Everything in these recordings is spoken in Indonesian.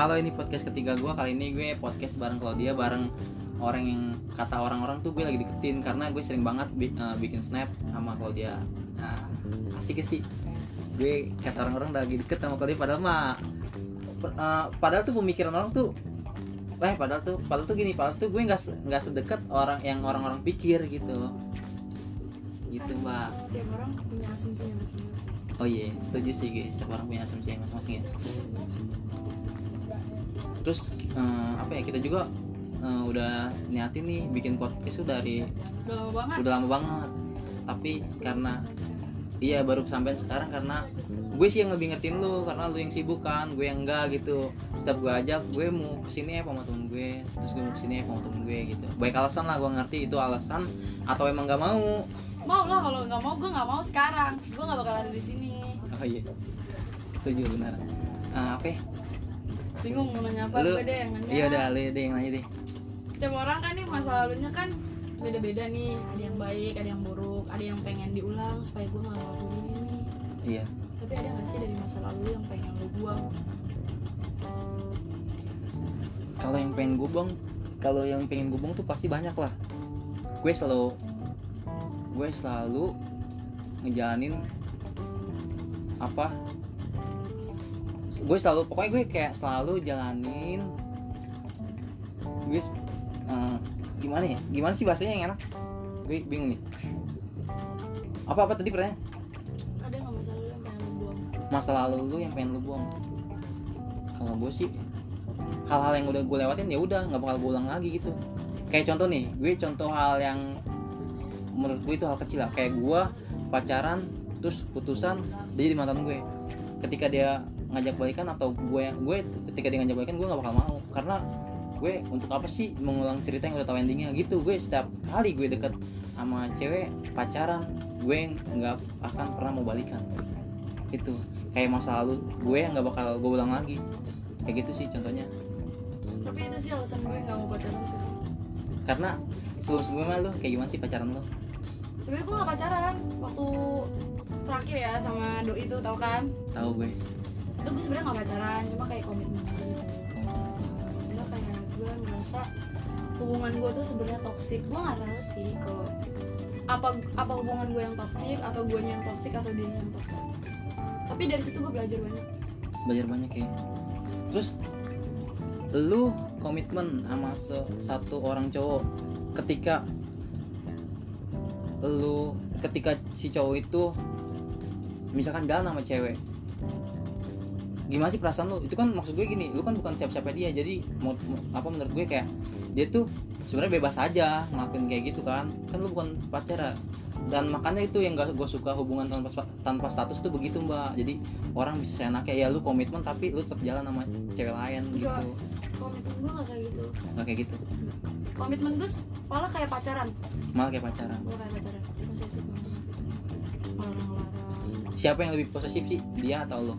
halo ini podcast ketiga gue kali ini gue podcast bareng Claudia bareng orang yang kata orang-orang tuh gue lagi deketin karena gue sering banget bi- eh, bikin snap sama Claudia. Nah asik sih? Gue kata orang-orang lagi deket sama Claudia padahal mah eh, padahal tuh pemikiran orang tuh eh padahal tuh padahal tuh gini padahal tuh gue nggak nggak sedekat orang yang orang-orang pikir gitu. Gitu mbak. setiap orang punya asumsinya masing-masing. Oh iya, setuju sih guys. Setiap orang punya asumsi masing-masing ya. Terus eh, apa ya kita juga eh, udah niatin nih bikin podcast tuh dari udah lama banget udah lama banget. Tapi karena iya baru sampai sekarang karena gue sih yang lebih ngertiin lu karena lu yang sibuk kan, gue yang enggak gitu. Setiap gue ajak, gue mau ke sini ya sama temen gue, terus gue mau ke sini ya sama temen gue gitu. Baik alasan lah, gue ngerti itu alasan atau emang nggak mau. mau lah kalau nggak mau gue nggak mau sekarang gue nggak bakal ada di sini Oh iya, setuju benar. Eh, apa ya? Bingung mau nanya apa lu gue deh yang nanya. iya udah lu deh yang nanya deh. Setiap orang kan nih masa lalunya kan beda-beda nih. Ada yang baik ada yang buruk ada yang pengen diulang supaya gue nggak ngelakuin ini nih. Iya. Tapi ada nggak sih dari masa lalu yang pengen lo buang? Kalau yang pengen gubeng kalau yang pengen gubeng tuh pasti banyak lah. Gue selalu gue selalu ngejalanin apa gue selalu pokoknya gue kayak selalu jalanin. Gue eh, gimana ya? Gimana sih bahasanya yang enak? Gue bingung nih. Apa apa tadi pertanyaan? Ada nggak masa lalu yang pengen lo buang? Masa lalu lu yang pengen lu buang. Kalau gue sih hal-hal yang udah gue lewatin ya udah nggak bakal gue ulang lagi gitu. Kayak contoh nih gue contoh hal yang menurut gue itu hal kecil lah. Kayak gue pacaran terus putusan dia jadi mantan gue. Ketika dia ngajak balikan atau gue gue ketika dia ngajak balikan gue nggak bakal mau. Karena gue untuk apa sih mengulang cerita yang udah tahu endingnya? Gitu gue setiap kali gue deket sama cewek pacaran gue nggak akan pernah mau balikan. Itu kayak masa lalu gue yang nggak bakal gue ulang lagi. Kayak gitu sih contohnya. Tapi itu sih alasan gue nggak mau pacaran sih. Karena sebelum sebelumnya lu kayak gimana sih pacaran lu? Sebenarnya gue nggak pacaran. Waktu terakhir ya sama doi itu tau kan? Tahu gue itu gue sebenarnya nggak pacaran cuma kayak komitmen gitu cuma kayak gue ngerasa hubungan gue tuh sebenarnya toksik gue nggak tahu sih kalau apa apa hubungan gue yang toksik atau gue yang toksik atau dia yang toksik tapi dari situ gue belajar banyak. Belajar banyak ya. Terus lu komitmen sama satu orang cowok ketika lu ketika si cowok itu misalkan jalan sama cewek gimana sih perasaan lu? Itu kan maksud gue gini lu kan bukan siapa-siapa dia. Jadi mau mau- apa menurut gue kayak dia tuh sebenarnya bebas aja ngelakuin kayak gitu kan. Kan lu bukan pacaran. Dan makanya itu yang gak gue suka hubungan tanpa tanpa status tuh begitu mbak. Jadi orang bisa seenaknya. Ya lu komitmen tapi lu tetap jalan sama cewek lain gitu. Enggak. komitmen gue nggak kayak gitu. Nggak kayak gitu? Komitmen gue malah kayak pacaran. Malah kayak pacaran? Gue kayak pacaran. Posesif banget. Larang-larang siapa yang lebih posesif sih? Dia atau lo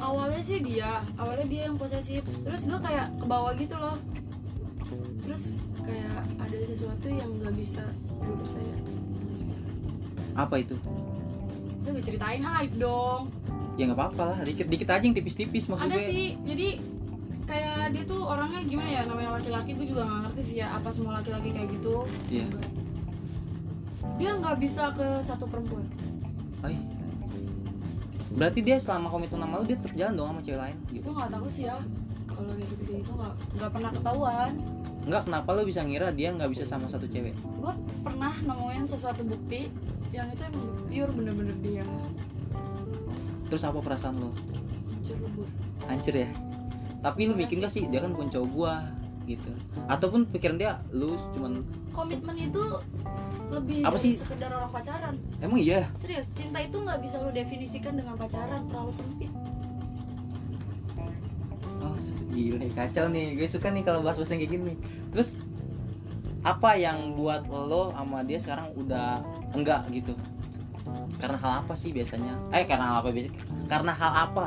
awalnya sih dia awalnya dia yang posesif. Terus gue kayak ke bawah gitu loh. Terus kayak ada sesuatu yang nggak bisa gue percaya sampai sekarang. Apa itu? Bisa gue ceritain hype dong. Ya nggak apa-apa lah. Dikit dikit aja yang tipis-tipis maksud ada gue sih. Jadi kayak dia tuh orangnya gimana ya? Namanya laki-laki gue juga nggak ngerti sih ya apa semua laki-laki kayak gitu. Iya. Enggak. dia nggak bisa ke satu perempuan. Hai. Berarti dia selama komitmen sama lu dia tetap jalan dong sama cewek lain gitu. Gue nggak tahu sih ya kalau gitu gitu nggak nggak pernah ketahuan. Enggak kenapa lu bisa ngira dia nggak bisa sama satu cewek? Gue pernah nemuin sesuatu bukti yang itu emang pure bener-bener dia. Terus apa perasaan lo hancur lebur hancur ya? Tapi lu mikir gak sih dia kan bukan cowok gua gitu. Ataupun pikiran dia lu cuman komitmen itu lebih Apa sih? sekedar orang pacaran emang iya serius cinta itu nggak bisa lo definisikan dengan pacaran terlalu sempit Oh, gila nih, kacau nih. Gue suka nih kalau bahas-bahas yang kayak gini. Terus apa yang buat lo sama dia sekarang udah enggak gitu? Karena hal apa sih biasanya? Eh, karena hal apa biasa? Karena hal apa?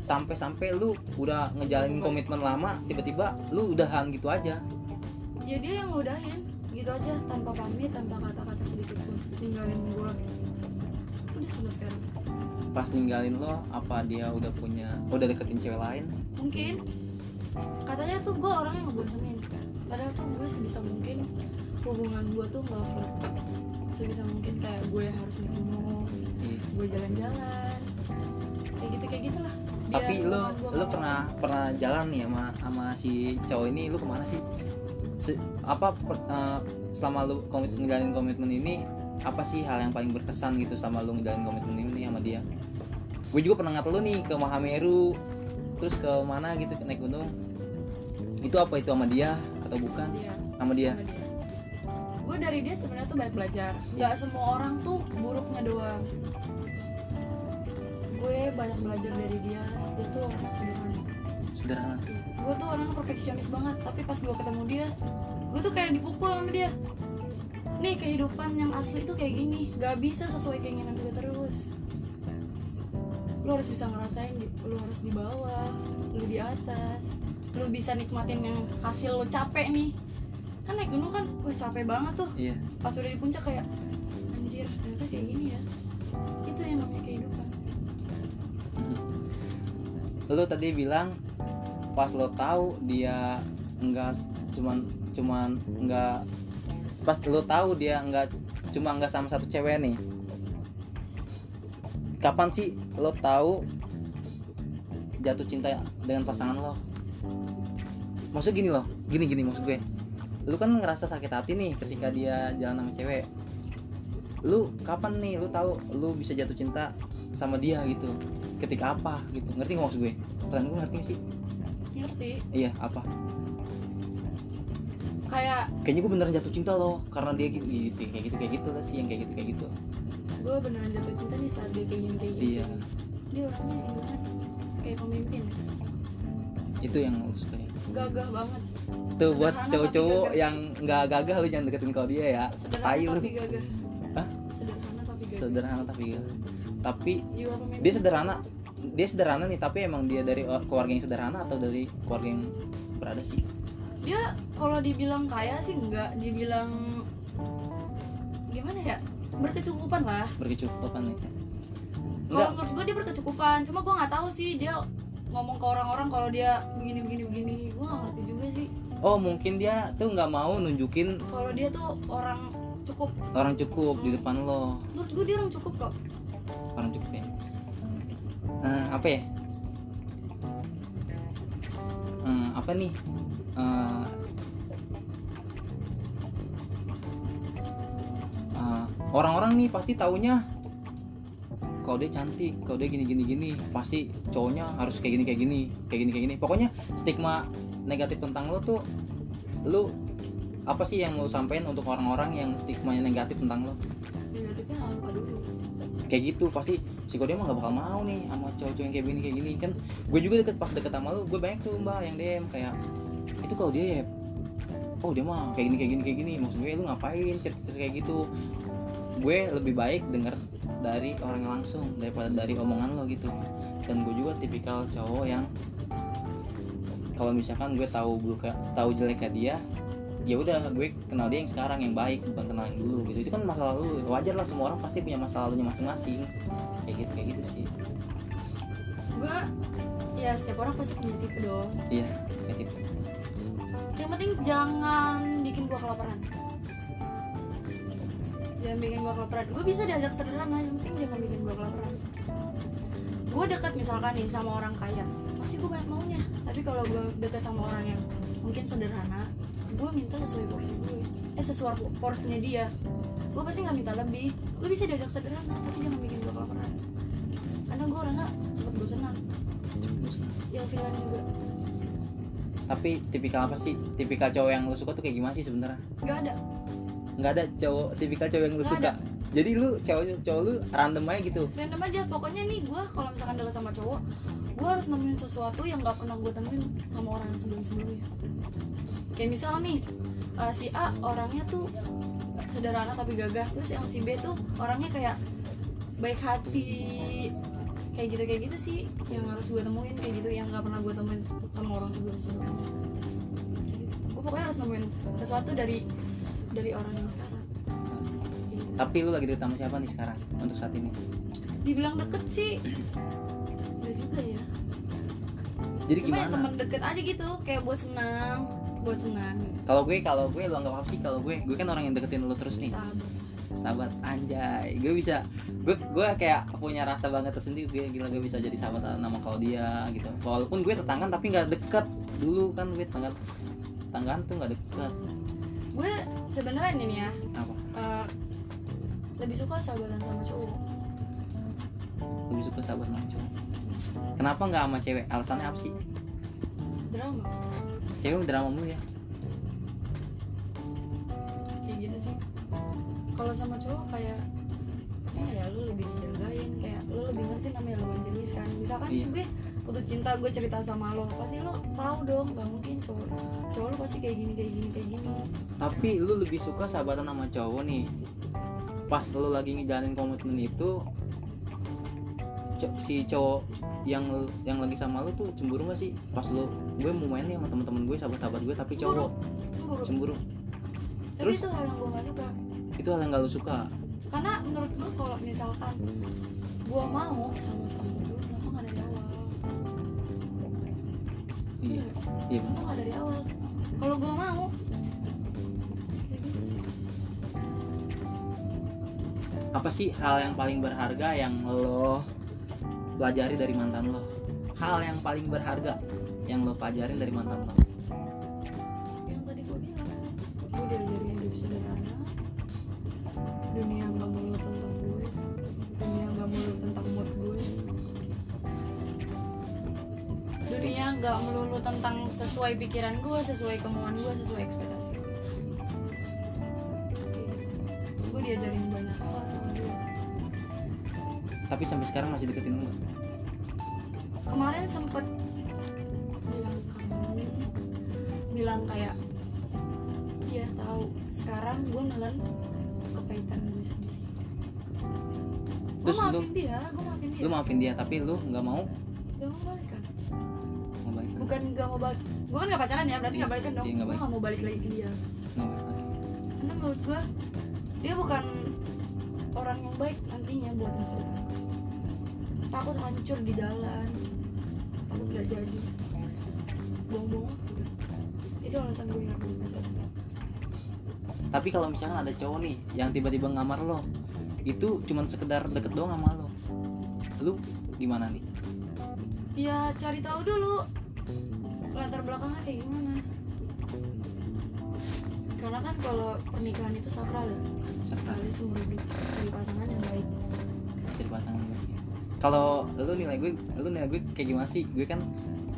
Sampai-sampai lu udah ngejalanin komitmen lama, tiba-tiba lu udahan gitu aja. ya dia yang ngudahin gitu aja tanpa pamit tanpa kata-kata sedikit pun. Ninggalin gue udah sama sekarang. Pas ninggalin lo apa dia udah punya udah deketin cewek lain? Mungkin. Katanya tuh gue orang yang ngebosenin. Padahal tuh gue sebisa mungkin hubungan gue tuh nggak flat sebisa mungkin kayak gue harus ngomong Iya. gue jalan-jalan. Kayak gitu kayak gitulah. Tapi lo lo pernah pernah jalan nih sama sama si cowok ini lo ke mana sih Se- apa per- eh, selama lu komit ngejalanin komitmen ini apa sih hal yang paling berkesan gitu sama lu ngejalanin komitmen ini sama dia? Gue juga pernah ngatur lu nih ke Mahameru terus ke mana gitu naik gunung. Itu apa? Itu sama dia atau bukan? Dia? Sama dia. Gue dari dia sebenarnya tuh banyak belajar. Nggak semua orang tuh buruknya doang. Gue banyak belajar dari dia. Dia tuh orangnya sederhana sederhana gue tuh orangnya perfeksionis banget tapi pas gue ketemu dia gue tuh kayak dipukul sama dia. Nih kehidupan yang asli tuh kayak gini gak bisa sesuai keinginan gue terus. Lu harus bisa ngerasain lu harus di bawah lu di atas lu bisa nikmatin yang hasil lu capek nih. Kan naik gunung kan wah capek banget tuh. Iya. Pas udah di puncak kayak anjir ternyata kayak gini ya. Itu yang namanya kehidupan. Lu tadi bilang pas lo tahu dia enggak cuman cuman enggak pas lo tahu dia enggak cuma enggak sama satu cewek nih kapan sih lo tahu jatuh cinta dengan pasangan lo? Maksud gini loh gini gini maksud gue. Lu kan ngerasa sakit hati nih ketika dia jalan sama cewek. Lu kapan nih lu tahu lu bisa jatuh cinta sama dia gitu? Ketika apa gitu? Ngerti nggak maksud gue? Pertanyaan gue ngerti sih ngerti iya apa? Kayak kayaknya gue beneran jatuh cinta loh karena dia gitu, gitu kayak gitu kayak gitu lah sih yang kayak gitu kayak gitu. Gue beneran jatuh cinta nih saat dia kayak gini kayak gini iya. Dia orangnya ibarat kayak pemimpin. Itu yang lu suka ya? Gagah banget. Tuh buat Sederhana cowok-cowok tapi gagah. yang nggak gagah lu jangan deketin kalau dia ya. Sederhana tai lu. tapi gagah. Hah? sederhana tapi gagah. Sederhana tapi gagah. Tapi jiwa dia sederhana dia sederhana nih tapi emang dia dari keluarga yang sederhana atau dari keluarga yang berada sih? Dia kalau dibilang kaya sih enggak dibilang gimana ya? Berkecukupan lah. Berkecukupan nih kalau enggak. menurut gue dia berkecukupan cuma gue nggak tahu sih dia ngomong ke orang-orang kalau dia begini begini begini. Gue nggak ngerti juga sih. Oh mungkin dia tuh nggak mau nunjukin kalau dia tuh orang cukup. orang cukup di depan lo. Menurut gue dia orang cukup kok. ya Eh, apa ya? Eh, apa nih? Eh, orang-orang nih pasti taunya kalau dia cantik kalau dia gini gini gini pasti cowoknya harus kayak gini kayak gini kayak gini kayak gini. Pokoknya stigma negatif tentang lo tuh lu apa sih yang mau sampein untuk orang-orang yang stigmanya negatif tentang lo? Negatifnya apa dulu? Kayak gitu pasti si kode mah gak bakal mau nih sama cowok-cowok yang kayak gini kayak gini. Kan gue juga deket pas deket sama lu gue banyak tuh mbak yang DM kayak itu kalau dia ya oh dia mah kayak gini kayak gini kayak gini. Maksud gue lu ngapain cerita kayak gitu? Gue lebih baik denger dari orang langsung daripada dari omongan lo gitu. Dan gue juga tipikal cowok yang kalau misalkan gue tahu buka tahu jeleknya dia ya udah gue kenal dia yang sekarang yang baik bukan kenal yang dulu gitu. Itu kan masa lalu wajar lah semua orang pasti punya masa lalunya masing-masing kayak gitu kayak gitu sih. Gue ya setiap orang pasti punya tipe dong. Iya kayak gitu yang penting jangan bikin gua kelaparan. Jangan bikin gua kelaparan. Gue bisa diajak sederhana yang penting jangan bikin gua kelaparan. Gue dekat misalkan nih sama orang kaya. Pasti gue banyak maunya. Tapi kalau gue dekat sama orang yang mungkin sederhana gue minta sesuai porsi gue eh sesuai porsinya dia gue pasti nggak minta lebih. Gue bisa diajak sederhana tapi jangan bikin gue kelaparan. Karena gue orangnya cepet bosenan ilfilan juga. Tapi tipikal apa sih? Tipikal cowok yang lu suka tuh kayak gimana sih sebenarnya? Nggak ada. Nggak ada cowok tipikal cowok yang lu Nggak suka? jadi lu cowok cowok lu random aja gitu? Random aja. Pokoknya nih gue kalau misalkan deket sama cowok gue harus nemuin sesuatu yang gak pernah gue temuin sama orang yang sebelum sebelumnya kayak misalnya nih eh, si A orangnya tuh sederhana tapi gagah. Terus yang si B tuh orangnya kayak baik hati kayak gitu kayak gitu sih yang harus gue temuin kayak gitu yang gak pernah gue temuin sama orang sebelum sebelumnya gue pokoknya harus nemuin sesuatu dari dari orang yang sekarang. Gitu tapi lu lagi deket sama siapa nih sekarang untuk saat ini? Dibilang deket sih Gak juga ya. Jadi cuma ya gimana? teman deket aja gitu kayak buat senang buat senang kalau gue kalau gue lo nggak apa sih. Kalau gue gue kan orang yang deketin lu terus nih. Sahabat. Anjay. Gue bisa gue gue kayak punya rasa banget tersendiri. Gue gila gue bisa jadi sahabat nama kalau dia gitu. Walaupun gue tetanggan tapi nggak deket. Dulu kan gue tetanggan tetanggaan tuh nggak deket. Gue sebenarnya ini nih ya apa? eh, lebih suka sahabatan sama cowok. Lebih suka sahabat sama cowok. Kenapa nggak sama cewek? Alasannya apa sih? Drama. Cewek drama mulu ya gitu sih. Kalau sama cowok kayak ya, ya lu lebih dijagain kayak lu lebih ngerti namanya lawan jenis kan. Misalkan Iya. gue putus cinta gue cerita sama lo. Pasti lo tahu dong gak mungkin cowok cowok lo pasti kayak gini kayak gini kayak gini. Tapi lu lebih suka sahabatan sama cowok nih. Pas lu lagi ngejalanin komitmen itu si cowok yang yang lagi sama lu tuh cemburu gak sih? Pas lu gue mau main nih sama teman-teman gue sahabat-sahabat gue tapi cowok. Cemburu. Cemburu tapi terus? itu hal yang gue gak suka. Itu hal yang gak lu suka? Karena menurut gue kalau misalkan gue mau sama-sama gue kenapa gak dari awal. Iya. Iya. Kenapa gak dari awal. Kalau gue mau gitu apa sih hal yang paling berharga yang lo pelajari dari mantan lo? Hal yang paling berharga yang lo pelajarin dari mantan lo sederhana dunia nggak melulu tentang gue. Dunia nggak melulu tentang mood gue. Dunia nggak melulu tentang sesuai pikiran gue sesuai kemauan gue sesuai ekspektasi gue. Gue diajarin banyak hal sama dia. Tapi sampai sekarang masih deketin lo nggak? kemarin sempet bilang kangen bilang kayak sekarang gue nelen kepahitan gue sendiri. Gue Terus lu- maafin dia gue maafin dia. lu maafin dia tapi lu nggak mau? Gak mau balikan. Mau bukan gak mau balik gue kan gak pacaran ya berarti gak balikan dong. Iya, gue nggak gak mau balik lagi ke dia. Nggak lagi. karena menurut gue dia bukan orang yang baik nantinya buat masa depan gue. takut hancur di jalan. Takut gak jadi. Bohong-bohong. Itu alasan gue yang buat masa depan tapi kalau misalkan ada cowok nih yang tiba-tiba ngamar lo itu cuman sekedar deket doang sama lo. Lu gimana nih? Ya cari tahu dulu. Latar belakangnya kayak gimana? Karena kan kalau pernikahan itu sakral ya. Sekali seumur hidup. Cari pasangan yang baik. Jadi pasangan gue sih kalau lu nilai gue lu nilai gue kayak gimana sih? Gue kan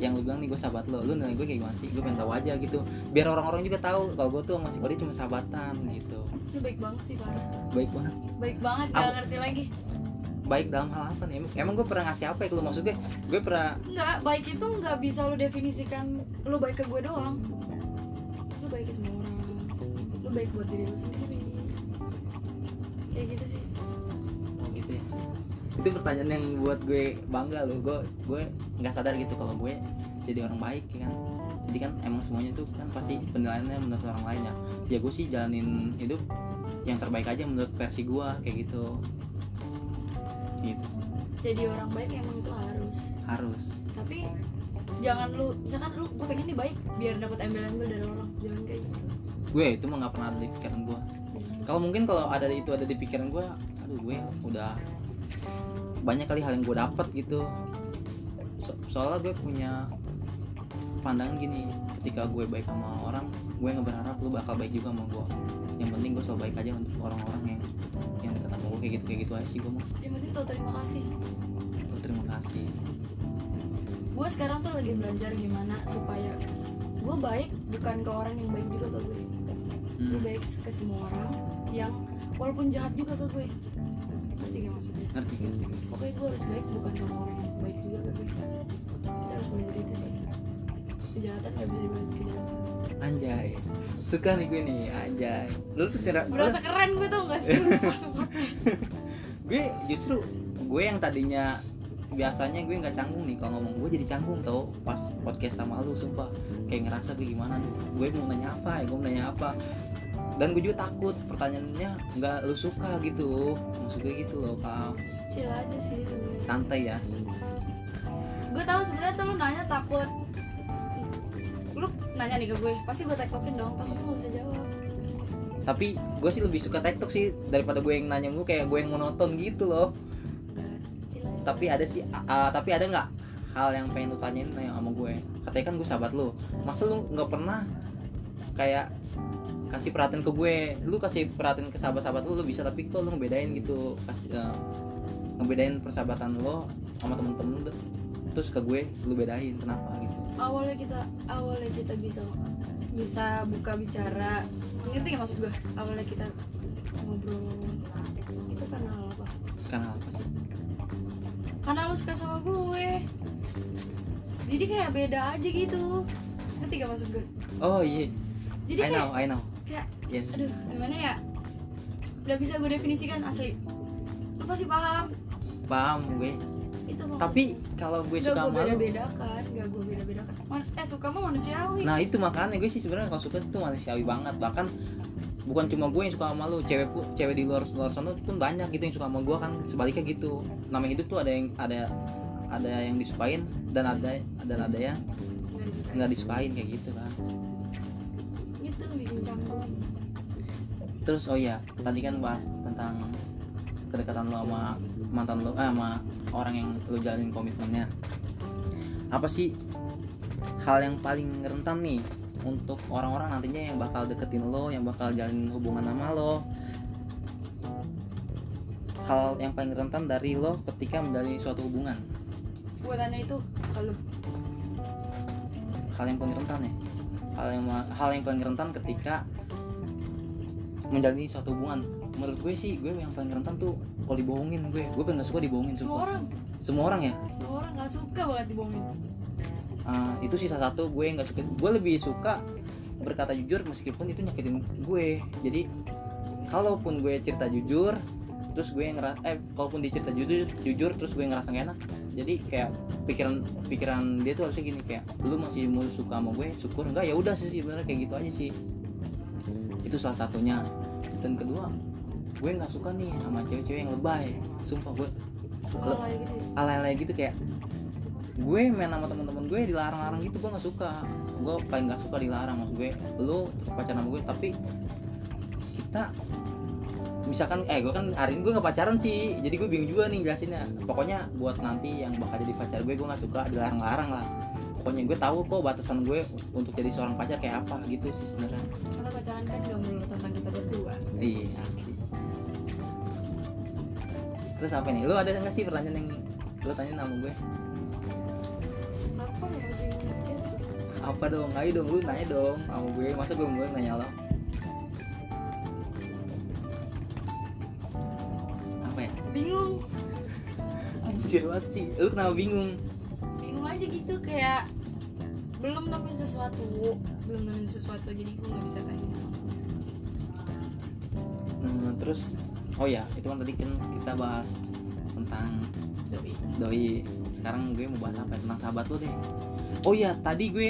yang lu bilang nih gue sahabat lo. Lu nilai gue kayak gimana sih? Gue pengen tahu aja gitu. Biar orang-orang juga tahu kalau gue tuh masih Kode cuma sahabatan gitu. Lu baik banget sih parah baik banget. Baik banget gak ngerti lagi. Baik dalam hal apa nih? Emang, emang gue pernah ngasih apa ya kalau maksud gue gue pernah Enggak, baik itu nggak bisa lu definisikan lu baik ke gue doang. Lu baik ke semua orang. Lu baik buat diri lu sendiri. Kayak gitu sih. oh gitu ya itu pertanyaan yang buat gue bangga loh gue gue nggak sadar gitu kalau gue jadi orang baik ya kan? Jadi kan emang semuanya tuh kan pasti penilaiannya menurut orang lain ya. Ya gue sih jalanin hidup yang terbaik aja menurut versi gue kayak gitu. Gitu. Jadi orang baik emang itu harus. harus. Tapi jangan lu misalkan lu gue pengen nih baik biar dapat embel-embel dari orang jangan kayak gitu. Gue itu mah nggak pernah ada di pikiran gue kalau mungkin kalau ada itu ada di pikiran gue aduh gue udah banyak kali hal yang gue dapet gitu. So- soalnya gue punya pandangan gini ketika gue baik sama orang gue nggak berharap lu bakal baik juga sama gue yang penting gue selalu baik aja untuk orang-orang yang yang dekat sama gue kayak gitu kayak gitu aja sih gue mah. Yang penting tau terima kasih. Tuh, terima kasih. Gue sekarang tuh lagi belajar gimana supaya gue baik bukan ke orang yang baik juga ke gue. Gue hmm, baik ke semua orang yang walaupun jahat juga ke gue maksudnya ngerti gak sih? Pokoknya gue harus baik bukan sama orang yang baik juga gue kita harus belajar itu sih. Kejahatan gak bisa dibalas kejahatan. Anjay. Suka nih gue nih anjay. Lu tuh tidak berasa keren gue tau gak sih? Masuk gue justru gue yang tadinya biasanya gue nggak canggung nih. Kalau ngomong gue jadi canggung tau pas podcast sama lu sumpah. Kayak ngerasa gue gimana tuh. Gue mau nanya apa ya gue mau nanya apa dan gue juga takut pertanyaannya nggak lu suka gitu. Maksud gue gitu loh kak. Chill aja sih sebenarnya. Santai ya. Gue tahu sebenarnya tuh lu nanya takut. Lu nanya nih ke gue pasti gue tektokin dong tapi gue gak bisa jawab. Tapi gue sih lebih suka tiktok sih daripada gue yang nanya mulu kayak gue yang monoton gitu loh. Tapi ada sih ah, tapi ada nggak hal yang pengen lu tanyain nanya sama gue katanya kan gue sahabat lu. Masa lu nggak pernah kayak kasih perhatian ke gue. Lu kasih perhatian ke sahabat-sahabat lu lu bisa tapi kok lu ngebedain gitu. Kasih eh, ngebedain persahabatan lo sama temen-temen lu terus ke gue lu bedain kenapa gitu. Awalnya kita awalnya kita bisa bisa buka bicara. Ngerti gak maksud gue awalnya kita ngobrol. Itu karena hal apa? Karena apa sih? Karena lu suka sama gue. Jadi kayak beda aja gitu. Ngerti gak maksud gue oh iya. Jadi I kayak know I know kayak yes. aduh gimana ya? Udah bisa gue definisikan asli. Lu pasti paham. Paham gue. Itu tapi kalau gue suka gue beda bedakan gak gue beda bedakan eh suka mah manusiawi. Nah itu makanya gue sih sebenarnya kalau suka itu manusiawi banget. Bahkan bukan cuma gue yang suka sama lu cewek pun cewek di luar luar sana pun banyak gitu yang suka sama gue kan sebaliknya gitu. Namanya hidup tuh ada yang ada ada yang disukain dan ada dan ada yang nggak disukain kayak gitu kan terus oh iya tadi kan bahas tentang kedekatan lo sama mantan lo eh, sama orang yang lo jalanin komitmennya. Apa sih hal yang paling rentan nih untuk orang-orang nantinya yang bakal deketin lo yang bakal jalanin hubungan sama lo? Hal yang paling rentan dari lo ketika menjalani suatu hubungan? Gue tanya itu kalau hal yang paling rentan ya? Hal yang hal yang paling rentan ketika menjalani suatu hubungan. Menurut gue sih gue yang paling rentan tuh kalau dibohongin gue. Gue paling gak suka dibohongin semua sumpah. orang? Semua orang ya? Semua orang nggak suka banget dibohongin. Ah, itu sih salah satu gue yang gak suka. Gue lebih suka berkata jujur meskipun itu nyakitin gue. Jadi kalaupun gue cerita jujur terus gue ngeras eh kalaupun dia cerita jujur jujur terus gue ngerasa gak enak jadi kayak pikiran pikiran dia tuh harusnya gini kayak lu masih mau suka sama gue? Syukur. Enggak ya udah sih sebenarnya kayak gitu aja sih. Itu salah satunya dan kedua gue nggak suka nih sama cewek-cewek yang lebay. Sumpah gue alay gitu ya? alay-alay gitu kayak gue main sama teman-teman gue dilarang-larang gitu gue nggak suka. Gue paling nggak suka dilarang maksud gue tetap pacaran sama gue tapi kita misalkan eh gue kan hari ini gue nggak pacaran sih jadi gue bingung juga nih jelasinnya. Pokoknya buat nanti yang bakal jadi pacar gue gue nggak suka dilarang-larang lah. Pokoknya gue tahu kok batasan gue untuk jadi seorang pacar kayak apa gitu sih sebenarnya. Karena pacaran kan gak melulu tentang berdua. Iya asli. Terus apa nih? Lu ada nggak sih pertanyaan yang lu tanya sama gue? Apa ya apa dong? Ayo dong lu nanya dong sama gue. Masa gue mulai nanya lo? Apa ya? Bingung. Anjir banget sih. Lu kenapa bingung? Bingung aja gitu kayak belum nemuin sesuatu belum nemuin sesuatu jadi gue nggak bisa tanya Hmm, terus oh ya itu kan tadi kan kita bahas tentang doi. Doi sekarang gue mau bahas apa? Tentang sahabat lu deh. Oh ya tadi gue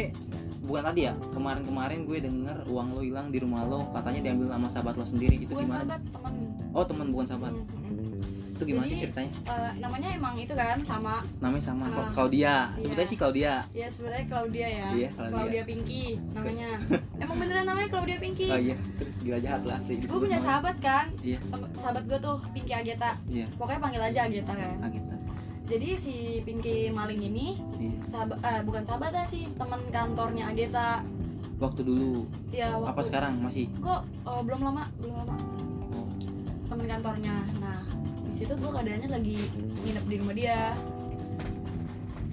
bukan tadi ya kemarin-kemarin gue denger uang lo hilang di rumah lo katanya diambil sama sahabat lo sendiri itu bukan gimana? sahabat teman oh teman bukan sahabat. Hmm, hmm, hmm. itu gimana sih Jadi- ceritanya? Eh, namanya emang itu kan sama. Namanya sama Ah, Claudia. Sebetulnya iya. sih Claudia. Ya sebenarnya Claudia ya. Iya, Claudia. Pinky namanya emang beneran namanya Claudia Pinky? Oh iya terus gila jahat lah asli. Gue punya sahabat kan? Iya. Sahabat gue tuh Pinky Ageta. Iya. Pokoknya panggil aja Ageta kan. Gitu jadi si Pinky maling ini iya. sahabat eh, bukan sahabatan sih teman kantornya Ageta. Waktu dulu. Ya waktu apa sekarang? Masih? Kok oh, belum lama belum lama. Oh. teman kantornya. Nah di situ gue keadaannya lagi nginep di rumah dia.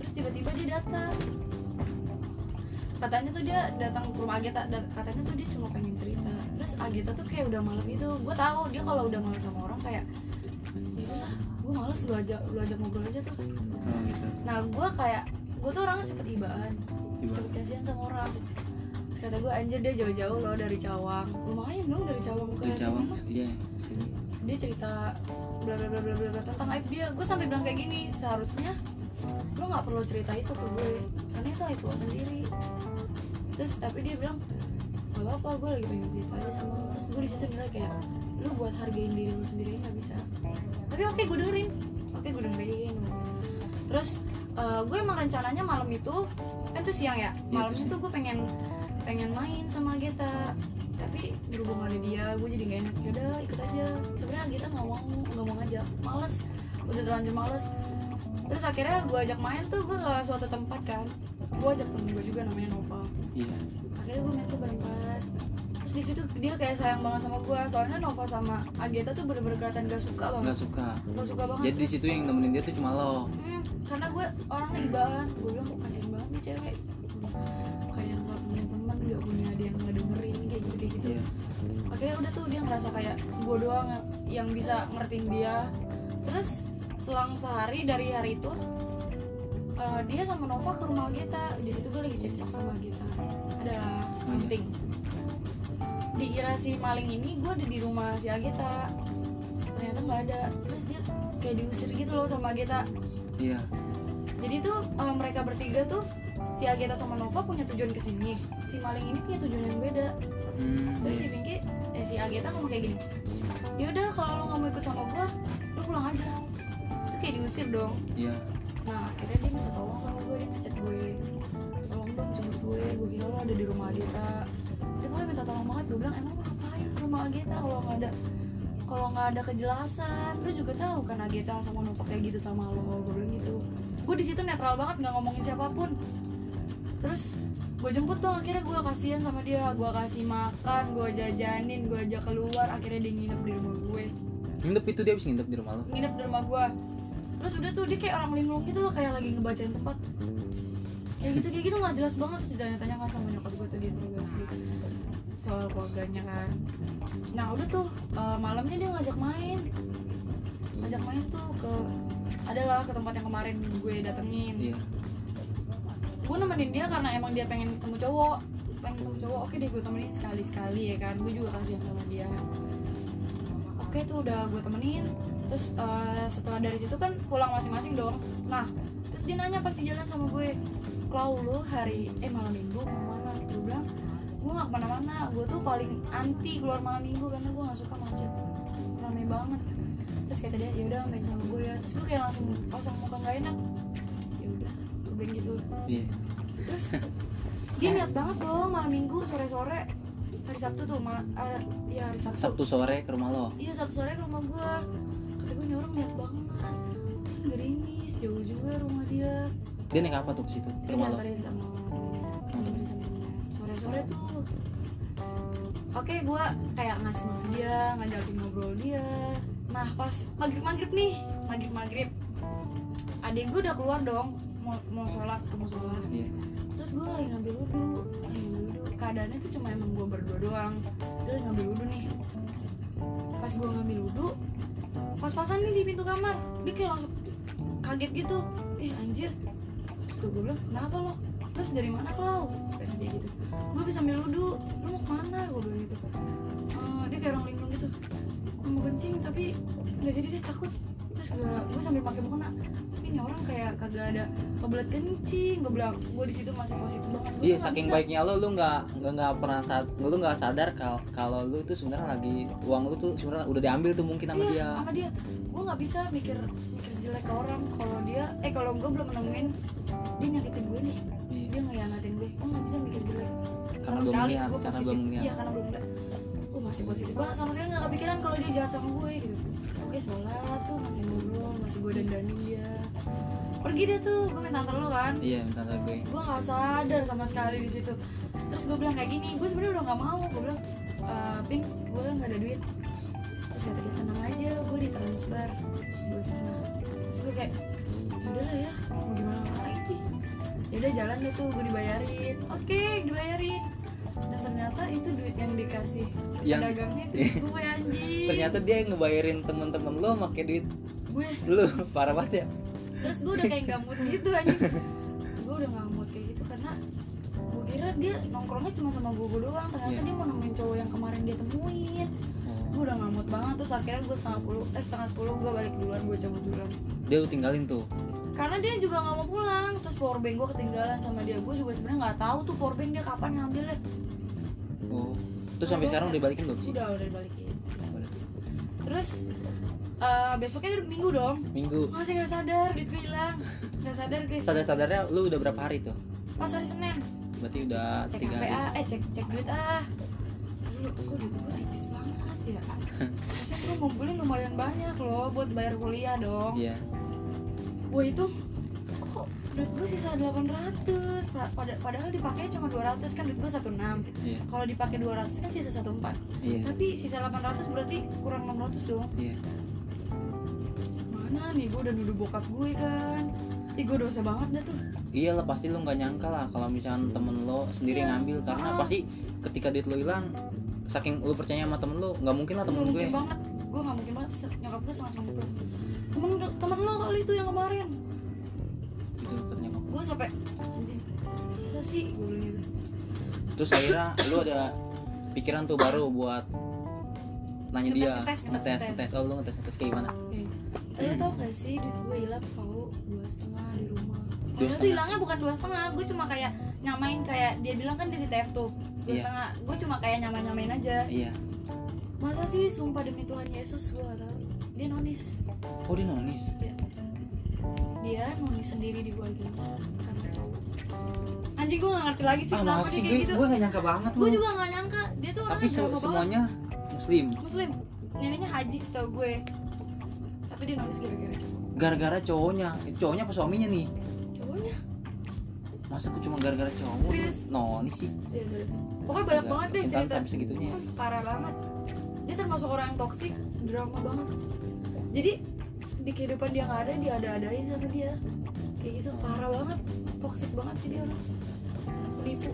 Terus tiba-tiba dia datang katanya tuh dia datang ke rumah Ageta dat- katanya tuh dia cuma pengen cerita. Terus Ageta tuh kayak udah males gitu. Gue tahu dia kalau udah males sama orang kayak ya udah gue males lu ajak lu ajak ngobrol aja tuh. Oh gitu. Nah gue kayak gue tuh orangnya cepet ibaan. Cepet kasihan sama orang. Terus kata gue anjir dia jauh-jauh loh dari Cawang. Lumayan dong dari Cawang ke di sini mah. Iya sini. Dia cerita bla bla bla bla bla bla tentang aib dia. Gue sampai bilang kayak gini seharusnya lo nggak perlu cerita itu ke gue. Karena itu aib lo sendiri terus tapi dia bilang gak apa-apa gue lagi pengen cerita aja sama lu. Terus gue di situ nilai kayak lu buat hargain diri lu sendiri nggak bisa. Tapi oke gue dengerin. Oke gue dengerin. Terus eh, gue emang rencananya malam itu kan tuh siang ya Iya, malam itu itu gue pengen pengen main sama Geta. Tapi berhubung ada dia gue jadi gak enak. Yaudah ikut aja. Sebenarnya Geta nggak mau nggak mau ngajak. Males. Udah terlanjur males. Terus akhirnya gue ajak main tuh gue ke suatu tempat kan. Gue ajak temen gue juga namanya Nova iya. Akhirnya gue main tuh berempat. Terus di situ dia kayak sayang banget sama gue soalnya Nova sama Ageta tuh bener-bener kelihatan gak suka banget. Nggak suka. Gak suka banget. Jadi di situ yang nemenin dia tuh cuma lo. Hmm, karena gue orangnya ibahan gue bilang kasian banget nih cewek. Kayak nggak punya teman nggak punya ada yang ngedengerin kayak gitu kayak gitu. Iya. Akhirnya udah tuh dia ngerasa kayak gue doang yang, yang bisa ngertiin dia. Terus selang sehari dari hari itu eh, dia sama Nova ke rumah Gita. Di situ gue lagi cekcok sama Gita. Adalah something. Dikira si maling ini gue ada di rumah si Agita. Ternyata nggak ada. Terus dia kayak diusir gitu loh sama Agita. Iya. Jadi tuh eh, mereka bertiga tuh si Agita sama Nova punya tujuan ke sini si maling ini punya tujuan yang beda. Hmm, terus si iya. Pinky eh si Ageta ngomong kayak gini yaudah kalau lo nggak mau ikut sama gua lo pulang aja. Itu kayak diusir dong. Iya nah akhirnya dia minta tolong sama gue dia ngechat gue. Tolong dong jemput gue gue kira lo ada di rumah Ageta dia gue minta tolong banget gue bilang emang lo ngapain ke rumah Ageta kalau nggak ada kalau nggak ada kejelasan? Lu juga tahu kan Ageta sama Nova kayak gitu sama lo gue bilang gitu. Gue di situ netral banget nggak ngomongin siapa pun. Terus gue jemput dong akhirnya gue kasihan sama dia. Gue kasih makan gue jajanin gue ajak keluar akhirnya dia nginep di rumah gue. Nginep itu dia habis nginep di rumah lo? Nginep di rumah gue terus udah tuh dia kayak orang linglung gitu loh kayak lagi ngebacain tempat. Kayak gitu kayak gitu nggak jelas banget terus ditanya-tanya kan sama nyokap gue tuh diinterogasi. Soal keluarganya kan. Nah udah tuh eh, malamnya dia ngajak main. Ngajak main tuh ke adalah ke tempat yang kemarin gue datengin. Iya. Gue nemenin dia karena emang dia pengen ketemu cowok. Pengen ketemu cowok oke deh gue temenin sekali sekali ya kan. Gue juga kasihan sama dia. Oke tuh udah gue temenin terus eh, setelah dari situ kan pulang masing-masing dong. Nah terus dia nanya pas di jalan sama gue Klau lu hari eh malam minggu mau mana gue bilang gue gak ke mana-mana gue tuh paling anti keluar malam minggu karena gue gak suka macet. Rame banget. Terus kata dia yaudah main sama gue ya. Terus gue kayak langsung pasang muka gak enak. Yaudah gue bilang gitu. Iya. Terus dia niat banget dong malam minggu sore-sore. Hari Sabtu tuh mal ada ya hari Sabtu. sabtu sore ke rumah lo? Iya Sabtu sore ke rumah gua kata gue ini orang niat banget. Gerimis jauh juga rumah dia. Dia naik apa tuh ke situ? Dia diantarin sama diantarin sama temennya. sore-sore tuh oke gua kayak ngasih makan dia ngajakin ngobrol dia. Nah pas maghrib maghrib nih maghrib maghrib adik gue udah keluar dong mau mau sholat ke musola iya. Terus gue lagi ngambil wudhu lagi ngambil wudhu. Keadaannya tuh cuma emang gue berdua doang. Dia lagi ngambil wudhu nih. Pas gue ngambil wudhu pas-pasan nih di pintu kamar. Dia kayak langsung kaget gitu. Eh anjir. Terus gue bilang kenapa lo terus dari mana lo kayak dia gitu. Gue bisa ambil wudhu. Lu mau ke mana? Gue bilang gitu. "Eh, dia kayak orang linglung gitu. Gue mau kencing tapi nggak jadi deh takut. Terus gue gue sambil pakai mukena. Tapi ini orang kayak kagak ada kebelet kencing gue bilang gue di situ masih positif banget. Iya, saking bisa. baiknya lo, lu nggak nggak pernah sad, lu nggak sadar kalau kalau lu tuh sebenarnya lagi uang lu tuh sebenarnya udah diambil tuh mungkin sama iya, dia. sama dia. Gue nggak bisa mikir mikir jelek ke orang. Kalau dia eh kalau gue belum nemuin dia nyakitin gue nih. Iya. dia ngehianatin gue gue nggak bisa mikir jelek. Karena sama belum sekali gue karena positif. iya karena belum lihat gue masih positif banget. Sama sekali nggak kepikiran kalau dia jahat sama gue gitu oke sholat tuh masih ngobrol masih gue dandanin dia. Pergi deh tuh gue minta antar lu kan. Iya, minta antar gue. gue nggak sadar sama sekali di situ. Terus gue bilang kayak gini gue sebenarnya udah nggak mau. Gue bilang "Eh, pink gue nggak ada duit. Terus kata dia tenang aja gue ditransfer. Dua setengah. Terus gue kayak udah lah ya mau gimana lagi? Yaudah jalan deh tuh gue dibayarin. Oke dibayarin. dan ternyata itu duit yang dikasih Yang pedagangnya itu gue anjing. Ternyata dia yang ngebayarin temen-temen lo pakai duit. Gue. Lu parah banget ya. terus gue udah kayak mood gitu anjing. Gue udah mood kayak gitu karena gue kira dia nongkrongnya cuma sama gue doang. Ternyata Iya. dia mau nemuin cowok yang kemarin dia temuin. Gue udah mood banget. Terus akhirnya gue setengah puluh eh setengah sepuluh gue balik duluan gue cabut duluan. Dia lu tinggalin tuh. karena dia juga nggak mau pulang. Terus powerbank gue ketinggalan sama dia. Gue juga sebenarnya nggak tahu tuh powerbank dia kapan ngambilnya oh. Terus sampai sekarang udah balikin belum sih? Udah udah dibalikin. Terus eh, besoknya minggu dong. Minggu. Masih nggak sadar duit gue hilang. Nggak sadar guys. Sadar sadarnya lu udah berapa hari tuh? Pas hari senin. Berarti udah cek tiga HP hari. ah eh cek cek duit ah. Lu kok duit gue tipis banget ya? Masa gue ngumpulin lumayan banyak loh buat bayar kuliah dong. Iya. Wah itu duit gue sisa 800 Pa- pada, padahal dipakai cuma 200 kan duit gue 16 iya. Kalau dipakai 200 kan sisa 14 iya. Tapi sisa 800 berarti kurang 600 dong. Iya. Mana nih gue udah nuduh bokap gue kan. Ih gue dosa banget dah tuh. Iya lah pasti lu nggak nyangka lah kalau misalkan temen lo sendiri Iya. ngambil karena Ah. pasti ketika duit lo hilang saking lu percaya sama temen lo nggak mungkin lah Gak temen gue. mungkin banget. Gue gak mungkin banget nyokap gue sangat sangat plus temen, temen lo kali itu yang kemarin gue sampai anjing masa sih? Gue gitu. Terus akhirnya lu ada pikiran tuh baru buat nanya dia Ngetes, ngetes, ngetes ngetes. ngetes. Oh lu ngetes ngetes kayak gimana? Lo tau gak sih duit gue hilang tau dua setengah di rumah. Dua setengah? hilangnya bukan dua setengah gue cuma kayak nyamain kayak dia bilang kan dia di TF tuh dua Iya. setengah. Gue cuma kayak nyamain nyamain aja. Iya. Masa sih sumpah demi Tuhan Yesus gue gak tau dia nonis. Oh dia nonis dia nonis sendiri di karena cowok anjing gue gak ngerti lagi sih ah kenapa dia kayak gitu. gue nggak nyangka banget gue juga gak nyangka. Dia tuh tapi orangnya se- drama banget. semuanya muslim. Muslim. Neneknya haji setau gue. Tapi dia nonis gara-gara cowok. Gara-gara cowoknya. Cowoknya apa suaminya nih? Cowoknya. Masa aku cuma gara-gara cowok? Serius? nonis sih. Iya serius. Pokoknya banyak Astaga, banget deh cerita. sampai segitunya. Ya. Parah banget. Dia termasuk orang yang toksik, drama banget. Jadi di kehidupan dia nggak ada, dia ada-adain sama dia. Kayak gitu, parah banget. Toksik banget sih dia orang. Penipu,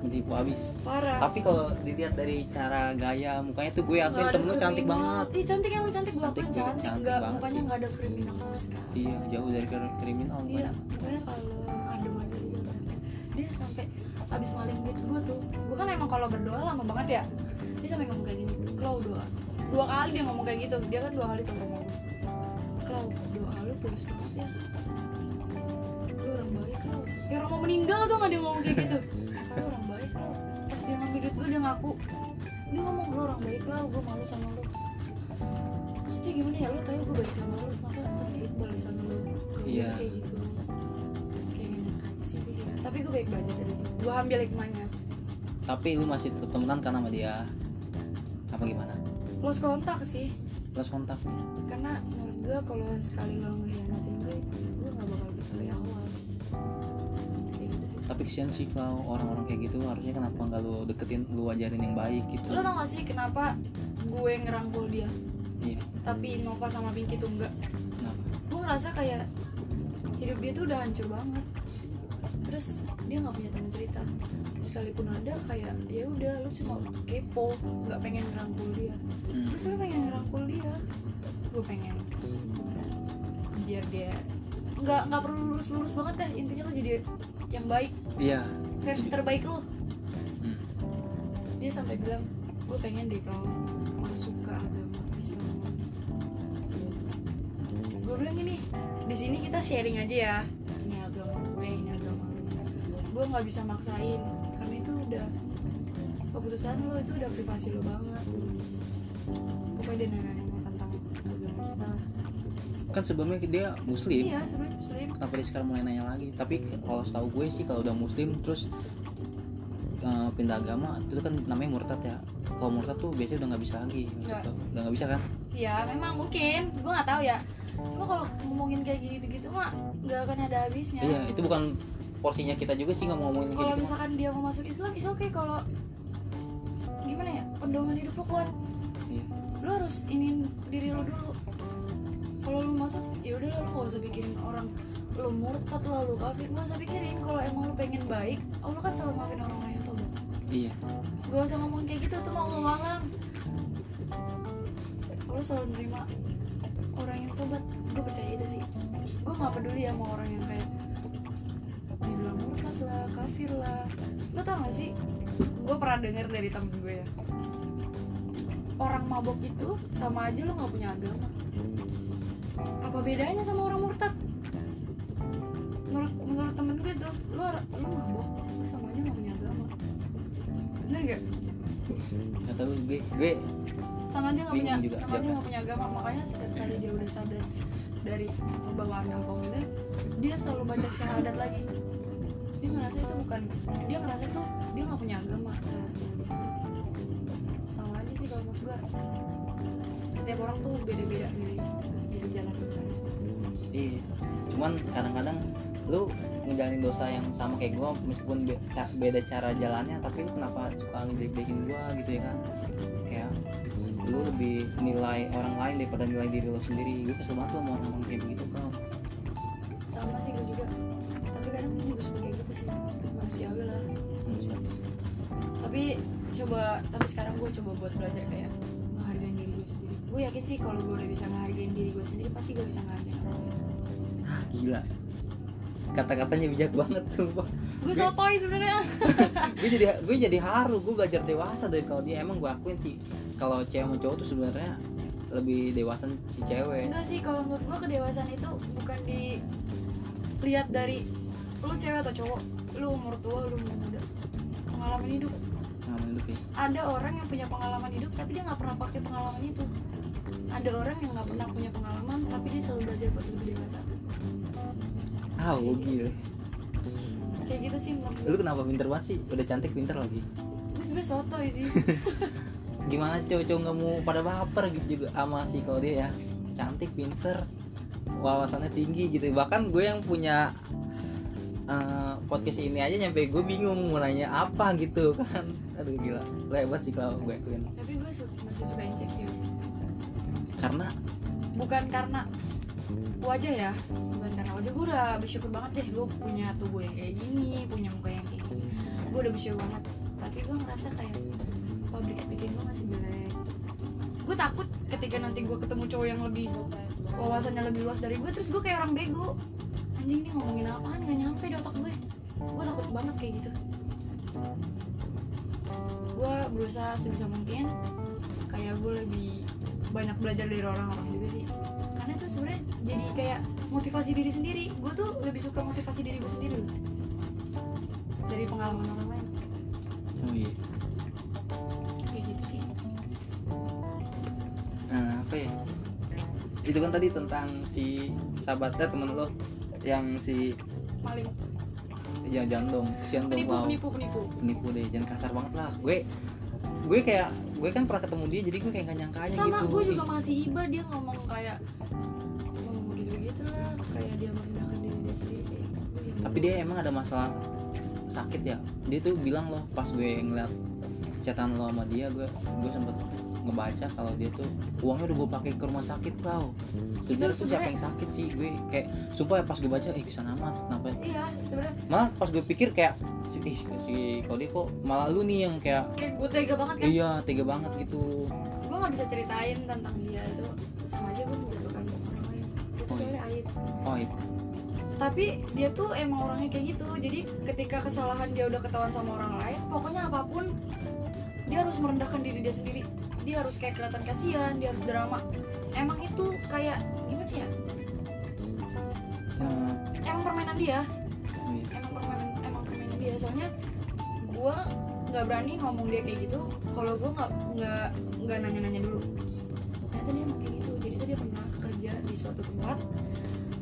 menipu habis parah. tapi kalau dilihat dari cara gaya mukanya tuh gue akuin ada temen lu cantik banget Ih cantik emang cantik, gue Cantik akuin cantik. cantik Nggak, banget mukanya nggak ada kriminal sama sekali. iya jauh dari kri- kriminal Iya, mukanya kalau adem aja dia orangnya. dia sampai abis maling duit gue tuh gue kan emang kalau berdoa lama banget ya dia sampai ngomong kayak gini Klau doa dua kali dia ngomong kayak gitu dia kan dua kali tuh ngomong Klau doa lu tulus banget ya. Lu orang baik Klau kayak orang mau meninggal tuh nggak dia ngomong kayak gitu. Lu orang baik Klau pas dia ngambil duit gue dia ngaku. Dia ngomong lu orang baik Klau gue malu sama lu. Pasti gimana ya? Lu tahu gue baik sama lu. Kenapa tapi balasan lu ke gue Iya. tuh kayak gitu? Kayak gini aja sih gue kira. tapi gue baik belajar dari itu. Gue ambil hikmahnya. Tapi lu masih tetap temenan kan sama dia? Apa gimana? Lost kontak sih plus kontak karena menurut gue kalau sekali lo ngehianatin gue gue gak bakal bisa kayak awal. Gitu sih. Tapi kesian sih kalau orang-orang kayak gitu harusnya kenapa nggak lu deketin lu ajarin yang baik gitu? Lo tau gak sih kenapa gue ngerangkul dia? Iya. Tapi Nova sama Pinky tuh enggak kenapa? Gue ngerasa kayak hidup dia tuh udah hancur banget. Terus dia nggak punya teman cerita sekalipun ada kayak ya udah lu cuma kepo nggak pengen ngerangkul dia Hmm. gue sebenarnya pengen ngerangkul dia gue pengen biar dia nggak nggak perlu lurus lurus banget deh intinya lo jadi yang baik. Iya. Versi terbaik lo Hmm. dia sampai bilang gue pengen deh kalau masuk ke agama Islam. Gue bilang gini di sini kita sharing aja ya. Ini agama gue ini agama gue nggak bisa maksain udah keputusan lo itu udah privasi lo banget. Pokoknya dia nanya-nanya tentang agama kita lah. Kan sebelumnya dia muslim. Iya sebenarnya muslim. Kenapa dia sekarang mulai nanya lagi? Tapi kalau setahu gue sih kalau udah muslim terus eh, pindah agama itu kan namanya murtad ya. Kalau murtad tuh biasanya udah nggak bisa lagi Nggak. tuh. udah nggak bisa kan? Ya memang mungkin. Gue nggak tahu ya. Cuma kalau ngomongin kayak gitu gitu mah nggak akan ada habisnya. Iya itu bukan porsinya kita juga sih ngomong-ngomongin kalau kayak gitu. misalkan dia mau masuk Islam is oke kalau gimana ya? Pedoman hidup lo kuat. Iya. lo harus inin diri lo dulu. Kalau lo masuk ya udah lo gak usah pikirin orang lo murtad lah lo kafir. Gak usah pikirin kalau emang lo pengen baik Allah kan selalu maafin orang-orang yang tobat iya. Gak usah ngomong kayak gitu tuh mau alam. Allah selalu nerima orang yang tobat gue percaya itu sih. Gue gak peduli sama orang yang kayak dibilang murtad lah kafir lah. Lo tau gak sih? Gue pernah denger dari temen gue ya. Orang mabok itu sama aja lo gak punya agama. Apa bedanya sama orang murtad? Menurut menurut temen gue tuh lo lo mabok lo sama aja gak punya agama. Bener gak nggak tahu gue gue sama aja nggak punya juga, sama aja jawabnya. nggak punya agama. Makanya setiap kali dia udah sadar dari bawaan alkoholnya dia selalu baca syahadat lagi. Dia ngerasa itu bukan dia ngerasa itu dia nggak punya agama sama aja sih kalau menurut gua. Setiap orang tuh beda-beda milih milih jalan dosanya iya. Cuman kadang-kadang lu ngejalanin dosa yang sama kayak gua meskipun beda cara jalannya tapi lu kenapa suka ngejelek-jelekin gua gitu ya kan lu lebih nilai orang lain daripada nilai diri lu sendiri. Gue kesel banget sama orang-orang kayak begitu kau sama sih gua juga. Tapi kadang gua juga suka kayak gitu sih. Manusiawi lah. Manusia tapi coba tapi sekarang gue coba buat belajar kayak menghargai diri gue sendiri. Gue yakin sih kalau gue udah bisa menghargai diri gue sendiri pasti gue bisa menghargai orang lain. Gila. Kata-katanya bijak banget sumpah gue sotoy sebenarnya. Gue jadi gue jadi haru gue belajar dewasa dari kalau dia. Emang gue akuin sih kalau cewek sama cowok tuh sebenarnya lebih dewasa si cewek. Enggak sih kalau menurut gue kedewasaan itu bukan dilihat dari lu cewek atau cowok lu umur tua lu umur muda. Pengalaman hidup. Ngalamin hidup ya ada orang yang punya pengalaman hidup tapi dia nggak pernah pakai pengalaman itu. Ada orang yang nggak pernah punya pengalaman tapi dia selalu belajar buat lebih dewasa. Ah gue gila kayak gitu sih menurut lu kenapa pinter banget sih? Udah cantik pinter lagi. Sebenarnya sotoy sih. Gimana cowok-cowok nggak mau pada baper gitu juga sama si dia ya? Cantik pinter wawasannya tinggi gitu. Bahkan gue yang punya eh, podcast ini aja nyampe gue bingung mau nanya apa gitu kan. Aduh gila. Lu hebat sih kalau gue akuin. Tapi gue su- masih suka insecure. Karena? Bukan karena wajah ya wajah gue udah bersyukur banget deh gue punya tubuh yang kayak gini punya muka yang kayak gini. Gue udah bersyukur banget. Tapi gue ngerasa kayak public speaking gue masih jelek. Gue takut ketika nanti gue ketemu cowok yang lebih wawasannya lebih luas dari gue terus gue kayak orang bego. Anjing ini ngomongin apaan? Gak nyampe di otak gue. Gue takut banget kayak gitu. Gue berusaha sebisa mungkin. Kayak gue lebih banyak belajar dari orang-orang juga sih karena itu sebenarnya jadi kayak motivasi diri sendiri. Gue tuh lebih suka motivasi diri gue sendiri loh. Dari pengalaman orang lain. Oh iya. Kayak gitu sih. Nah, apa ya? Itu kan tadi tentang si sahabatnya temen lo yang si maling. Ya jangan dong kesian dong penipu penipu penipu. Penipu deh jangan kasar banget lah. Gue gue kayak gue kan pernah ketemu dia jadi gue kayak gak nyangka aja sama gitu. gue juga masih iba dia ngomong kayak kayak dia merendahkan diri dia sendiri kayak gue yang- tapi dia emang ada masalah sakit ya? Dia tuh bilang loh pas gue ngeliat catatan lo sama dia gue gue sempet ngebaca kalau dia tuh uangnya udah gue pakai ke rumah sakit kau sebenarnya tuh siapa yang sakit sih? Gue kayak supaya pas gue baca eh ke sana amat kenapa iya sebenarnya malah pas gue pikir kayak si ih, si Kodi kok malah lu nih yang kayak kayak gue tega banget kan? Iya tega banget gitu. Gue nggak bisa ceritain tentang dia itu. Sama aja gue menjatuhkan Oh, soalnya aib. Oh iya. tapi dia tuh emang orangnya kayak gitu. Jadi ketika kesalahan dia udah ketahuan sama orang lain pokoknya apa pun dia harus merendahkan diri dia sendiri. Dia harus kayak kelihatan kasihan dia harus drama. Emang itu kayak gimana ya? Hmm, emang permainan dia. Oh iya. emang permainan emang permainan dia. Soalnya gue nggak berani ngomong dia kayak gitu. Kalau gue nggak nggak nggak nanya-nanya dulu. Ternyata dia emang di suatu tempat.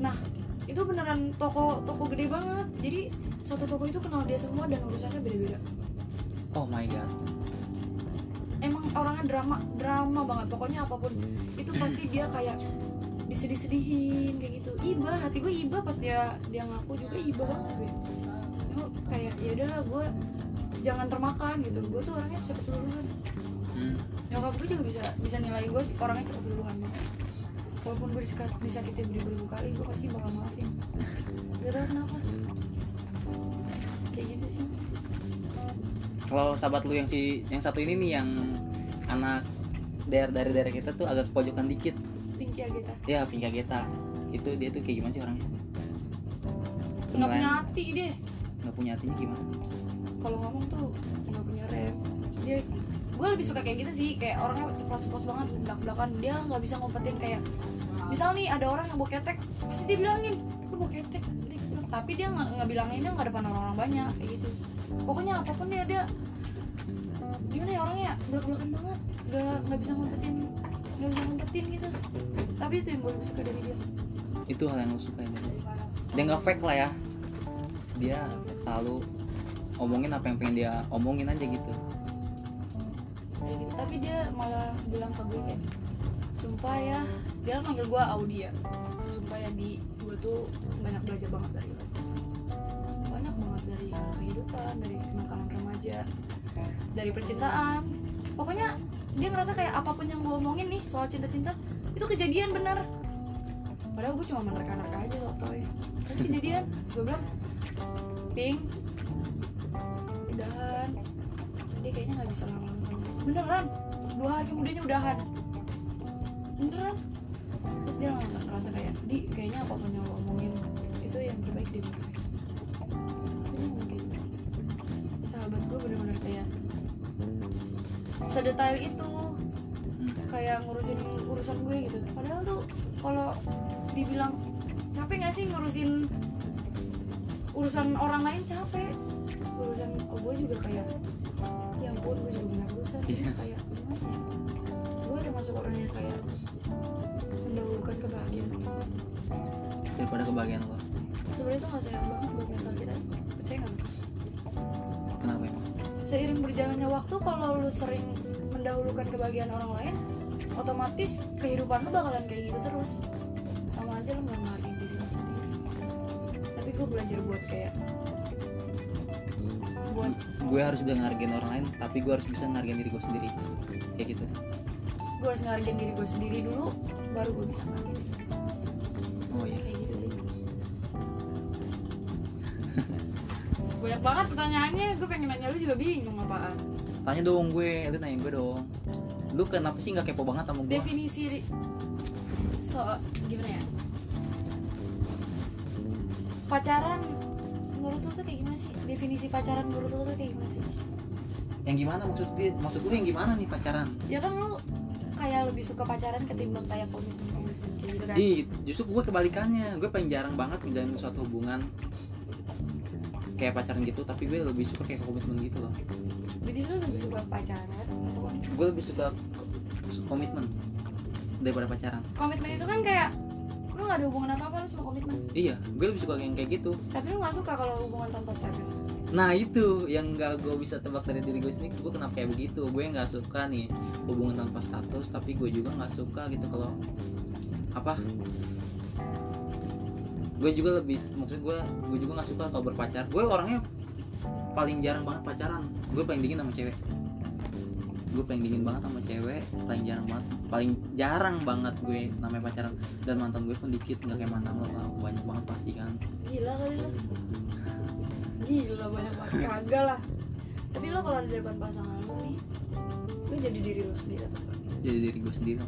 Nah itu beneran toko toko gede banget. Jadi satu toko itu kenal dia semua dan urusannya beda-beda. Oh my god. Emang orangnya drama drama banget. Pokoknya apa pun itu pasti dia kayak disedih-sedihin kayak gitu. Iba hati gue iba pas dia dia ngaku juga. Iba banget gue. Cuma kayak ya udahlah gue jangan termakan gitu. Gue tuh orangnya cepet luluhan Hmm. nyokap gue juga bisa bisa nilai gue orangnya cepet luluhan banget walaupun gue disakitin beribu-ribu kali gue pasti bakal maafin. Gak tau kenapa. Kayak gitu sih. Kalau sahabat lu yang si yang satu ini nih yang anak daerah dari daerah kita tuh agak pojokan dikit. Pinky Agita. Ya Pinka Geta itu dia tuh kayak gimana sih orangnya? Nggak punya hati deh nggak punya hatinya gimana? Kalau ngomong tuh nggak punya rem dia gue lebih suka kayak gitu sih kayak orangnya ceplos-ceplos banget belak belakan dia nggak bisa ngumpetin kayak misal nih ada orang yang ketek pasti dia bilangin lu bawa ketek. Dia gitu. tapi dia nggak bilanginnya nggak depan orang-orang banyak kayak gitu. Pokoknya apa pun dia dia gimana ya orangnya belak belakan banget. Nggak nggak bisa ngumpetin nggak bisa ngumpetin gitu. Tapi itu yang gue lebih suka dari dia. Itu hal yang lo suka ya dia nggak fake lah ya. Dia selalu omongin apa yang pengen dia omongin aja gitu kayak gitu. Tapi dia malah bilang ke gue kayak sumpah ya. Dia manggil gue Audia. Sumpah ya di. Gue tuh banyak belajar banget dari lo. Banyak banget dari kehidupan dari kenakalan remaja dari percintaan. Pokoknya dia ngerasa kayak apa pun yang gue omongin nih soal cinta-cinta itu kejadian bener. Padahal gue cuma menerka-nerka aja sotoy tapi kejadian gue bilang ping udahan. Dia kayaknya nggak bisa gue. Beneran? Dua hari kemudiannya udahan. Beneran? Terus dia langsung ngerasa kayak di kayaknya apa pun yang lo omongin itu yang terbaik di gue. Gitu. sahabat gue bener-bener kayak sedetail itu Hmm. kayak ngurusin urusan gue gitu. Padahal tuh kalau dibilang capek nggak sih ngurusin urusan orang lain capek. Urusan oh, gue juga kayak ya ampun gue juga punya urusan Iya. kayak gimana ya gue termasuk orang yang kayak mendahulukan kebahagiaan orang. Daripada kebahagiaan lo. Sebenarnya itu nggak sehat banget buat mental kita. Percaya nggak? Kenapa emang? Seiring berjalannya waktu kalau lu sering mendahulukan kebahagiaan orang lain otomatis kehidupan lu bakalan kayak gitu terus. Sama aja lu nggak menghargai diri lu sendiri. Tapi gue belajar buat kayak buat gue harus bisa ngargain orang lain tapi gue harus bisa ngargain diri gue sendiri. Kayak gitu. Gue harus ngehargain diri gue sendiri dulu baru gue bisa lain. oh iya. Kayak gitu sih. Banyak banget pertanyaannya. Gue pengen nanya lu juga bingung apaan? Tanya dong gue lu nanya gue dong. Lu kenapa sih nggak kepo banget sama gue definisi ri- so gimana ya? Pacaran menurut lu tuh kayak gimana sih? Definisi pacaran menurut lu tuh kayak gimana sih? Yang gimana maksud gue maksud gue yang gimana nih pacaran? Ya kan lu kayak lebih suka pacaran ketimbang kayak komitmen gitu kan? Ih, justru gue kebalikannya. Gue paling jarang banget menjalin suatu hubungan kayak pacaran gitu tapi gue lebih suka kayak komitmen gitu loh. Jadi lu lebih suka pacaran atau komitmen gue lebih suka ko- komitmen daripada pacaran. Komitmen itu kan kayak lu gak ada hubungan apa apa lu cuma komitmen. Iya gue lebih suka yang kayak gitu. Tapi lu gak suka kalau hubungan tanpa status? Nah itu yang gak gue bisa tebak dari diri gue sendiri gue kenapa kayak begitu? Gue nggak suka nih hubungan tanpa status tapi gue juga nggak suka gitu kalau apa? Gue juga lebih maksud gue gue juga nggak suka kalau berpacar. Gue orangnya paling jarang banget pacaran. Gue paling dingin sama cewek gue paling dingin banget sama cewek paling jarang banget paling jarang banget gue namanya pacaran. Dan mantan gue pun dikit nggak kayak mantan lo tau banyak banget pasti kan. Gila kali lu gila banyak banget. Kagak lah. Tapi lo kalau di depan pasangan lo nih lo jadi diri lo sendiri atau enggak? Jadi diri gue sendiri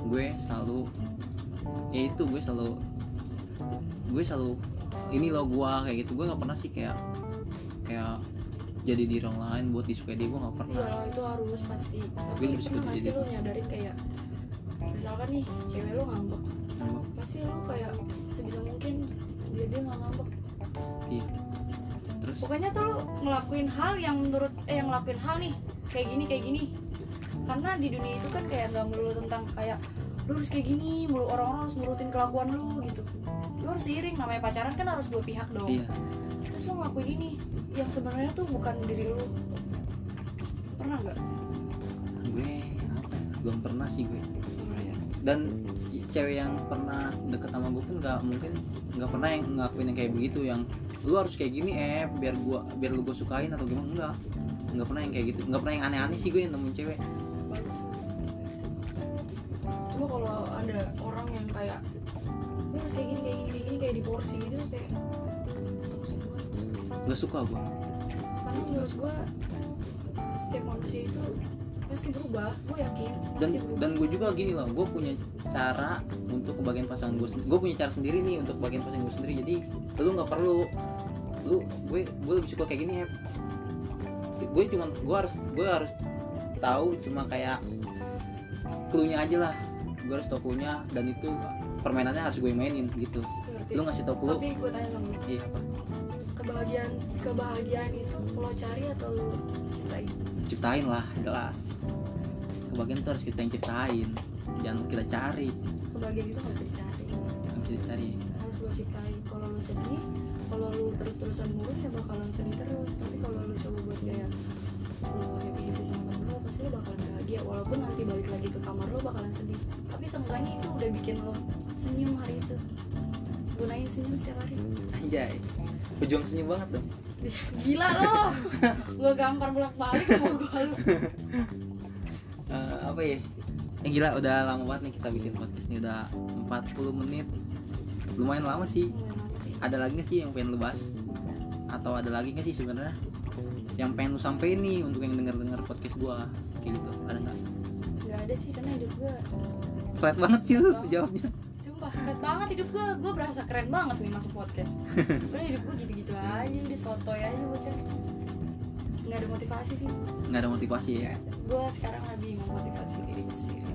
gue selalu ya itu gue selalu gue selalu ini lo gue kayak gitu. Gue nggak pernah sih kayak kayak jadi diri orang lain buat disukai dia gue nggak iya pernah lo itu harus pasti. Tapi suka pernah nggak sih diri. nyadarin kayak misalkan nih cewek lo ngambek. Pasti lo kayak sebisa mungkin biar dia nggak ngambek. Terus? Pokoknya tuh lo ngelakuin hal yang menurut eh yang ngelakuin hal nih kayak gini kayak gini. Karena di dunia itu kan kayak nggak melulu tentang kayak lu harus kayak gini mulu orang-orang harus nurutin kelakuan lu gitu. Lu harus seiring namanya pacaran kan harus dua pihak dong. Iya. Terus lu ngelakuin ini yang sebenarnya tuh bukan diri lu. Pernah nggak? Gue apa ya, belum pernah sih gue. Ya? dan cewek yang pernah deket sama gue pun nggak mungkin nggak pernah yang ngelakuin yang kayak begitu yang lu harus kayak gini eh biar gua biar lu gue sukain atau gimana? Enggak nggak pernah yang kayak gitu. Nggak pernah yang aneh-aneh sih gue yang nemuin cewek. Bagus. Cuma kalau ada orang yang kayak lu harus kayak gini kayak gini kayak gini kayak di porsi gitu kayak. Nggak suka gue karena menurut gua setiap manusia itu pasti berubah gue yakin dan pasti berubah. dan gue juga gini loh gue punya cara untuk kebagian pasangan gue gue punya cara sendiri nih untuk bagian pasangan gue sendiri. Jadi lu nggak perlu lu gue gue lebih suka kayak gini ya gue cuma gue harus gue harus tahu cuma kayak clue aja lah. Gue harus tahu clue dan itu permainannya harus gue mainin gitu. Ngerti. lu ngasih tau clue. Tapi gue tanya sama lu. Iya apa kebahagiaan kebahagiaan itu lo cari atau lo cintai ciptain lah jelas. Kebahagiaan tuh harus kita yang ciptain. Jangan kita cari. Kebahagiaan itu bisa dicari. Bisa dicari harus lo ciptain. Kalau lo sedih kalau lo terus terusan murung ya bakalan sedih terus. Tapi kalau lo coba buat kayak lo happy happy sama temen lo pasti lo bakalan bahagia. Walaupun nanti balik lagi ke kamar lo bakalan sedih. Tapi seenggaknya itu udah bikin lo senyum hari itu. Gunain senyum setiap hari. Anjay pejuang senyum banget dong. Gila lo gue gampar bolak balik gue Eh, apa ya? Yang gila udah lama banget nih kita bikin podcast nih udah 40 menit. Lumayan lama sih. Ada lagi nggak sih yang pengen lu bahas? Atau ada lagi nggak sih sebenarnya? Yang pengen lu sampein nih untuk yang denger denger podcast gua kayak gitu. Ada nggak? Gak ada sih karena hidup gue flat banget sih lu jawabnya Sumpah keren banget hidup gue Gue berasa keren banget nih masuk podcast. Udah hidup gue gitu-gitu aja Udah sotoy aja bocah Gak ada motivasi sih. Nggak ada motivasi ya? Gue sekarang lagi memotivasi diri gue sendiri.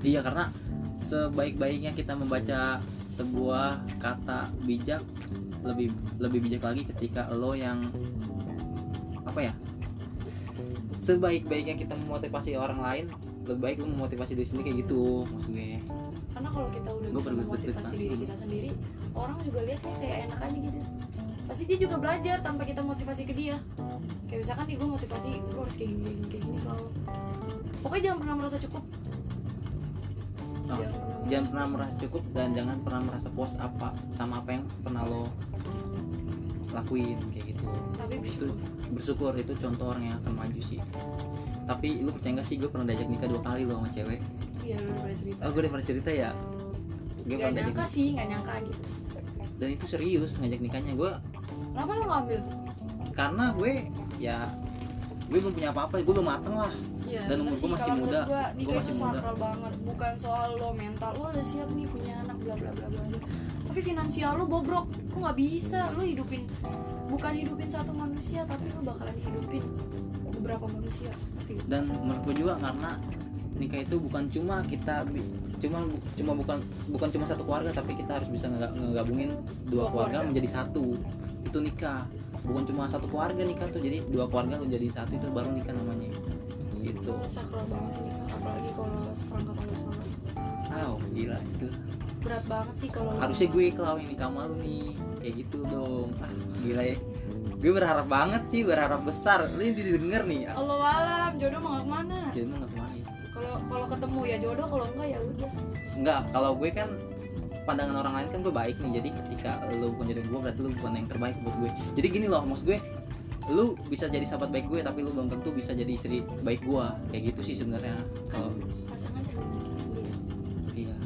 Iya karena sebaik-baiknya kita membaca sebuah kata bijak lebih lebih bijak lagi ketika lo yang apa ya? Sebaik-baiknya kita memotivasi orang lain lebih baik lo memotivasi diri sendiri kayak gitu maksud gue Karena kalau kita udah Gua bisa memotivasi diri kita sendiri Orang juga lihat kayak, kayak enak aja gitu. Pasti dia juga belajar tanpa kita motivasi ke dia. Kayak misalkan nih gue motivasi Lo harus kayak gini, kayak gini, kalau Pokoknya jangan pernah merasa cukup. Oh, Jangan jangan pernah merasa cukup dan jangan pernah merasa puas apa sama apa yang pernah lo lakuin kayak gitu. Tapi itu bersyukur. bersyukur itu contoh orang yang akan maju sih. Tapi lu percaya gak sih gue pernah diajak nikah dua kali lo sama cewek Iya lu udah pernah cerita. Oh gue udah pernah cerita ya? Gue Gak nyangka sih, gak nyangka gitu. Dan itu serius ngajak nikahnya. Gue Kenapa lo ngambil? karena gue ya gue belum punya apa-apa. Gue belum mateng lah. Iya, Dan umur sih, masih muda. Gua nikah masih itu muda. banget, bukan soal lo mental, lo udah siap nih punya anak bla bla bla bla. Tapi finansial lo bobrok, lo nggak bisa, lo hidupin bukan hidupin satu manusia, tapi lo bakalan hidupin beberapa manusia. Dan menurut gue juga karena nikah itu bukan cuma kita cuma cuma bukan bukan cuma satu keluarga tapi kita harus bisa ngega- ngegabungin dua Dua keluarga keluarga. menjadi satu. Itu nikah. Bukan cuma satu keluarga nikah tuh jadi dua keluarga lu jadi satu itu baru nikah namanya. Gitu. Sakral banget sih nikah, apalagi kalau seperangkat wow gila itu. Berat banget sih kalau harusnya gue kalau ini lu nih. Kayak gitu dong. Ah gila ya. Gue berharap banget sih berharap besar. Ini didengar nih. Ah, Allah alam, jodoh mau ke mana? emang nggak ke mana? Kalau kalau ketemu ya jodoh, kalau enggak ya udah. Enggak, kalau gue kan pandangan orang lain kan gue baik nih. Jadi ketika lu bukan jodoh gue berarti lu bukan yang terbaik buat gue. Jadi gini loh, maksud gue lu bisa jadi sahabat baik gue tapi lu belum tentu bisa jadi istri baik gue. Kayak gitu sih sebenarnya. Kan Kalau pasangan sendiri. iya.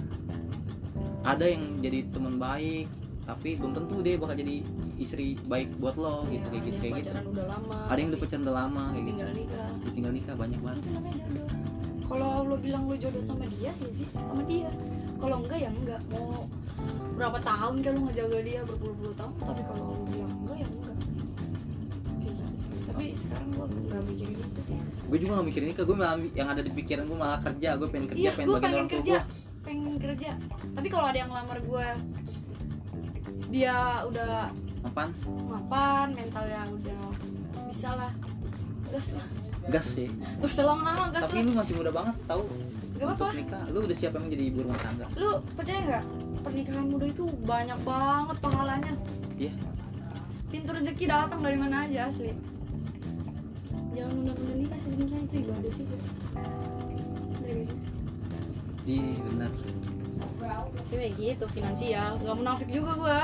Ada yang jadi teman baik tapi belum tentu dia bakal jadi istri baik buat lo Iya, gitu kayak gitu yang kayak gitu. pacaran udah lama. Ada yang udah pacaran udah lama kayak gitu. tinggal nikah. Ditinggal nikah banyak banget. Itu kalau lo bilang lo jodoh sama dia ya jadi sama dia. Kalau enggak ya enggak. Mau berapa tahun kan lo ngejaga dia berpuluh-puluh tahun. Tapi kalau lo bilang enggak ya enggak. Gitu tapi sekarang gue nggak mikirin itu sih. Gue juga gak mikirin nikah, gue malah yang ada di pikiran gue malah kerja, gue pengen kerja, iya pengen gue bagian pengen orang kerja. gue. pengen kerja. Tapi kalau ada yang ngelamar gue dia udah Apaan? mapan mentalnya udah bisa lah. Gas lah Gas sih. usah lama gas Tapi lu masih muda banget tau. Gak untuk apa nikah lu udah siap emang jadi ibu rumah tangga? Lu percaya nggak pernikahan muda itu banyak banget pahalanya. Iya. pintu rezeki datang dari mana aja asli. Jangan nunda-nunda nikah sih sebenarnya itu ibadah sih. Iya nggak sih? di benar Sih kayak gitu finansial. Nggak munafik juga gua.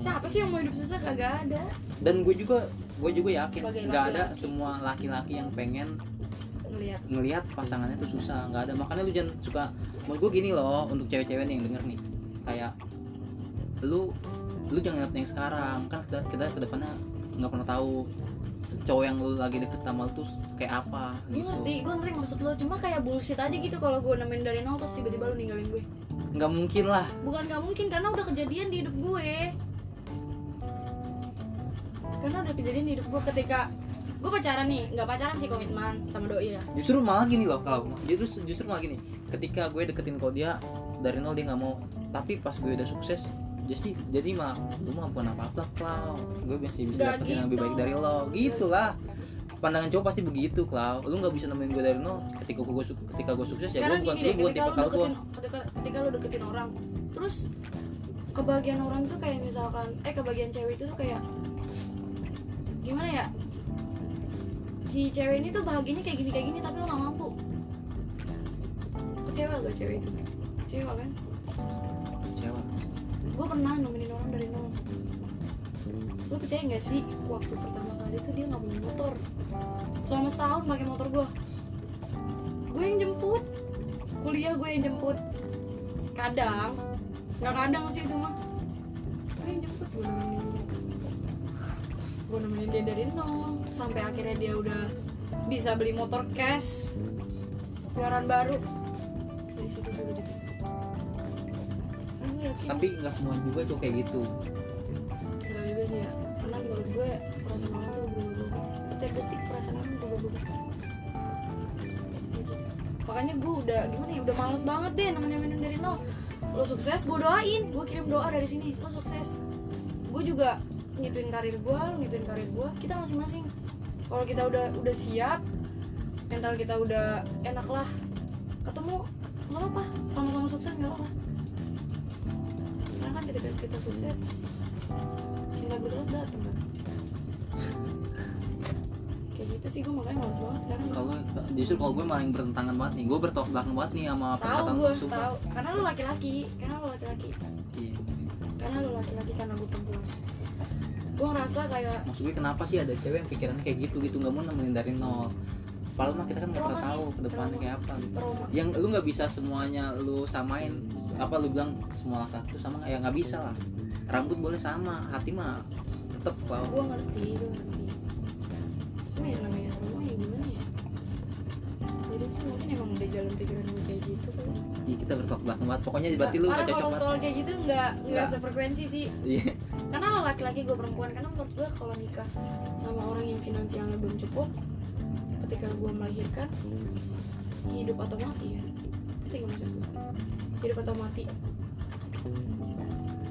Siapa sih yang mau hidup susah? Kagak ada. Dan gue juga gue juga yakin nggak ada semua laki-laki yang pengen ngelihat ngelihat pasangannya tuh susah nggak ada. Makanya lu jangan suka mau gue gini loh untuk cewek-cewek nih yang denger nih. Kayak lu lu jangan lihat yang sekarang. Kan kita kita ke depannya nggak pernah tahu cowok yang lu lagi deket sama lu tuh kayak apa gue gitu. ngerti gue ngerti maksud lo. Cuma kayak bullshit aja gitu kalau gue nemenin dari nol terus tiba-tiba lu ninggalin gue nggak mungkin lah. Bukan nggak mungkin karena udah kejadian di hidup gue. Karena udah kejadian di hidup gue ketika gue pacaran nih nggak pacaran sih komitmen sama doi ya. Justru malah gini loh kalau justru justru malah gini. Ketika gue deketin kau dia dari nol dia nggak mau. Tapi pas gue udah sukses jadi jadi malah lu mah bukan apa apa klau gue masih bisa dapetin yang lebih gitu. baik dari lo. Gitulah pandangan cowok pasti begitu Klau lu nggak bisa nemenin gue dari nol. Ketika gue ketika gue sukses ya gue sekarang bukan lu deh bukan ketika tipe lu kal gue ketika, ketika lu deketin orang terus kebagian orang tuh kayak misalkan eh kebagian cewek itu tuh kayak gimana ya? Si cewek ini tuh bahagianya kayak gini kayak gini tapi lo gak mampu. Kecewa gak cewek itu? Kecewa kan? Cewek gue pernah nemenin orang dari nol. Lo percaya nggak sih waktu pertama tuh dia nggak punya motor. Selama setahun pakai motor gue gue yang jemput. Kuliah gue yang jemput. Kadang. Nggak kadang sih itu mah. Gue yang jemput gue nemenin gue nemenin dia dari nol. Sampai akhirnya dia udah bisa beli motor cash. Keluaran baru. Dari situ gue udah deket Karena gue yakin tapi nggak semua juga cowok kayak gitu. Gak tau juga sih ya menurut gue perasaan orang tuh berubah-ubah Setiap detik perasaan orang gitu. Makanya gue udah gimana ya Udah males banget deh nemenin dari nol. Lo sukses gue doain. Gue kirim doa dari sini Lo sukses. Gue juga ngituin karir gue Lo ngituin karir gue Kita masing-masing. Kalau kita udah udah siap Mental kita udah enak lah Ketemu nggak apa Sama-sama sukses nggak apa Karena kan ketika kita sukses cinta berkelas datang kayak gitu sih gue makanya males banget sekarang kalau justru kalau gue malah yang bertentangan banget nih gue bertolak belakang banget nih sama perkataan gue tahu. Karena lo laki-laki karena lo laki-laki. Iya. karena lo laki-laki karena gue perempuan. Gue ngerasa kayak maksud gue kenapa sih ada cewek yang pikirannya kayak gitu gitu? Nggak mau nemenin dari nol. Padahal mah kita kan nggak pernah tahu ke depannya kayak apa gitu. trauma. Yang lu nggak bisa semuanya lu samain apa lu bilang semua laki itu sama ya nggak bisa lah. Rambut boleh sama hati mah tetep kalau gue ngerti gue ngerti. Cuma yang namanya trauma ya gimana ya? Jadi sih mungkin emang udah jalan pikiran gue kayak gitu kali. Ya, kita bertolak belakang banget. Pokoknya berarti lu karena nggak cocok kalau banget soal kayak gitu nggak nggak Nggak. sefrekuensi sih. Iya. Karena lo laki-laki gue perempuan karena menurut gue kalau nikah sama orang yang finansialnya belum cukup ketika gue melahirkan hidup atau mati kan nggak maksud gue hidup atau mati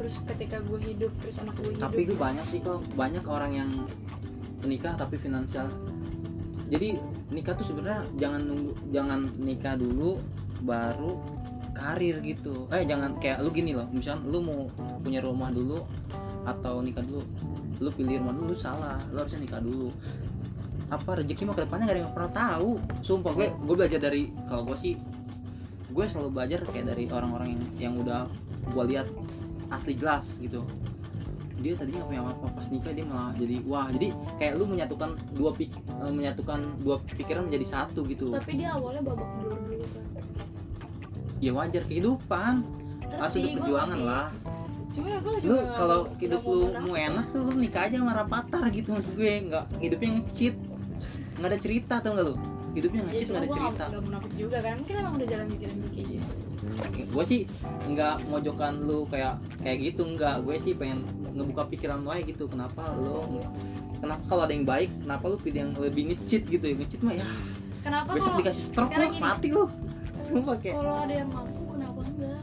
terus ketika gue hidup terus anak gue hidup. tapi gue banyak sih kok. Banyak orang yang menikah tapi finansial. Jadi nikah tuh sebenarnya jangan nunggu jangan nikah dulu baru karir gitu. Eh jangan kayak lu gini loh. Misalnya lu mau punya rumah dulu atau nikah dulu lu pilih rumah dulu salah. Lu harusnya nikah dulu. Apa rezeki mah ke depannya gak ada yang pernah tahu. Sumpah gue gue belajar dari kalau gue sih gue selalu belajar kayak dari orang-orang yang yang udah gue lihat asli jelas gitu. Dia tadinya nggak punya apa-apa pas nikah dia malah jadi wah jadi kayak lu menyatukan dua pik eh, menyatukan dua pikiran menjadi satu gitu. Tapi dia awalnya babak belur dulu kan ya wajar kehidupan. Harus untuk perjuangan lah. Cuma ya gue lu kalau hidup lu mau enak tuh lu nikah aja sama rapatar gitu maksud gue. Nggak hidupnya ngecit. Nggak ada cerita tau nggak lu? Hidupnya ya ngecit cuma nggak ada cerita. nggak munafik juga kan? Mungkin emang udah jalan pikiran gue kayak gitu gue sih nggak mojokan lu kayak kayak gitu nggak. Gue sih pengen ngebuka pikiran lu aja gitu kenapa lu kenapa kalau ada yang baik kenapa lu pilih yang lebih ngecit gitu ya? Ngecit mah ya kenapa besok dikasih stroke lu gini. mati lu. Sumpah kayak kalau ada yang mampu kenapa enggak?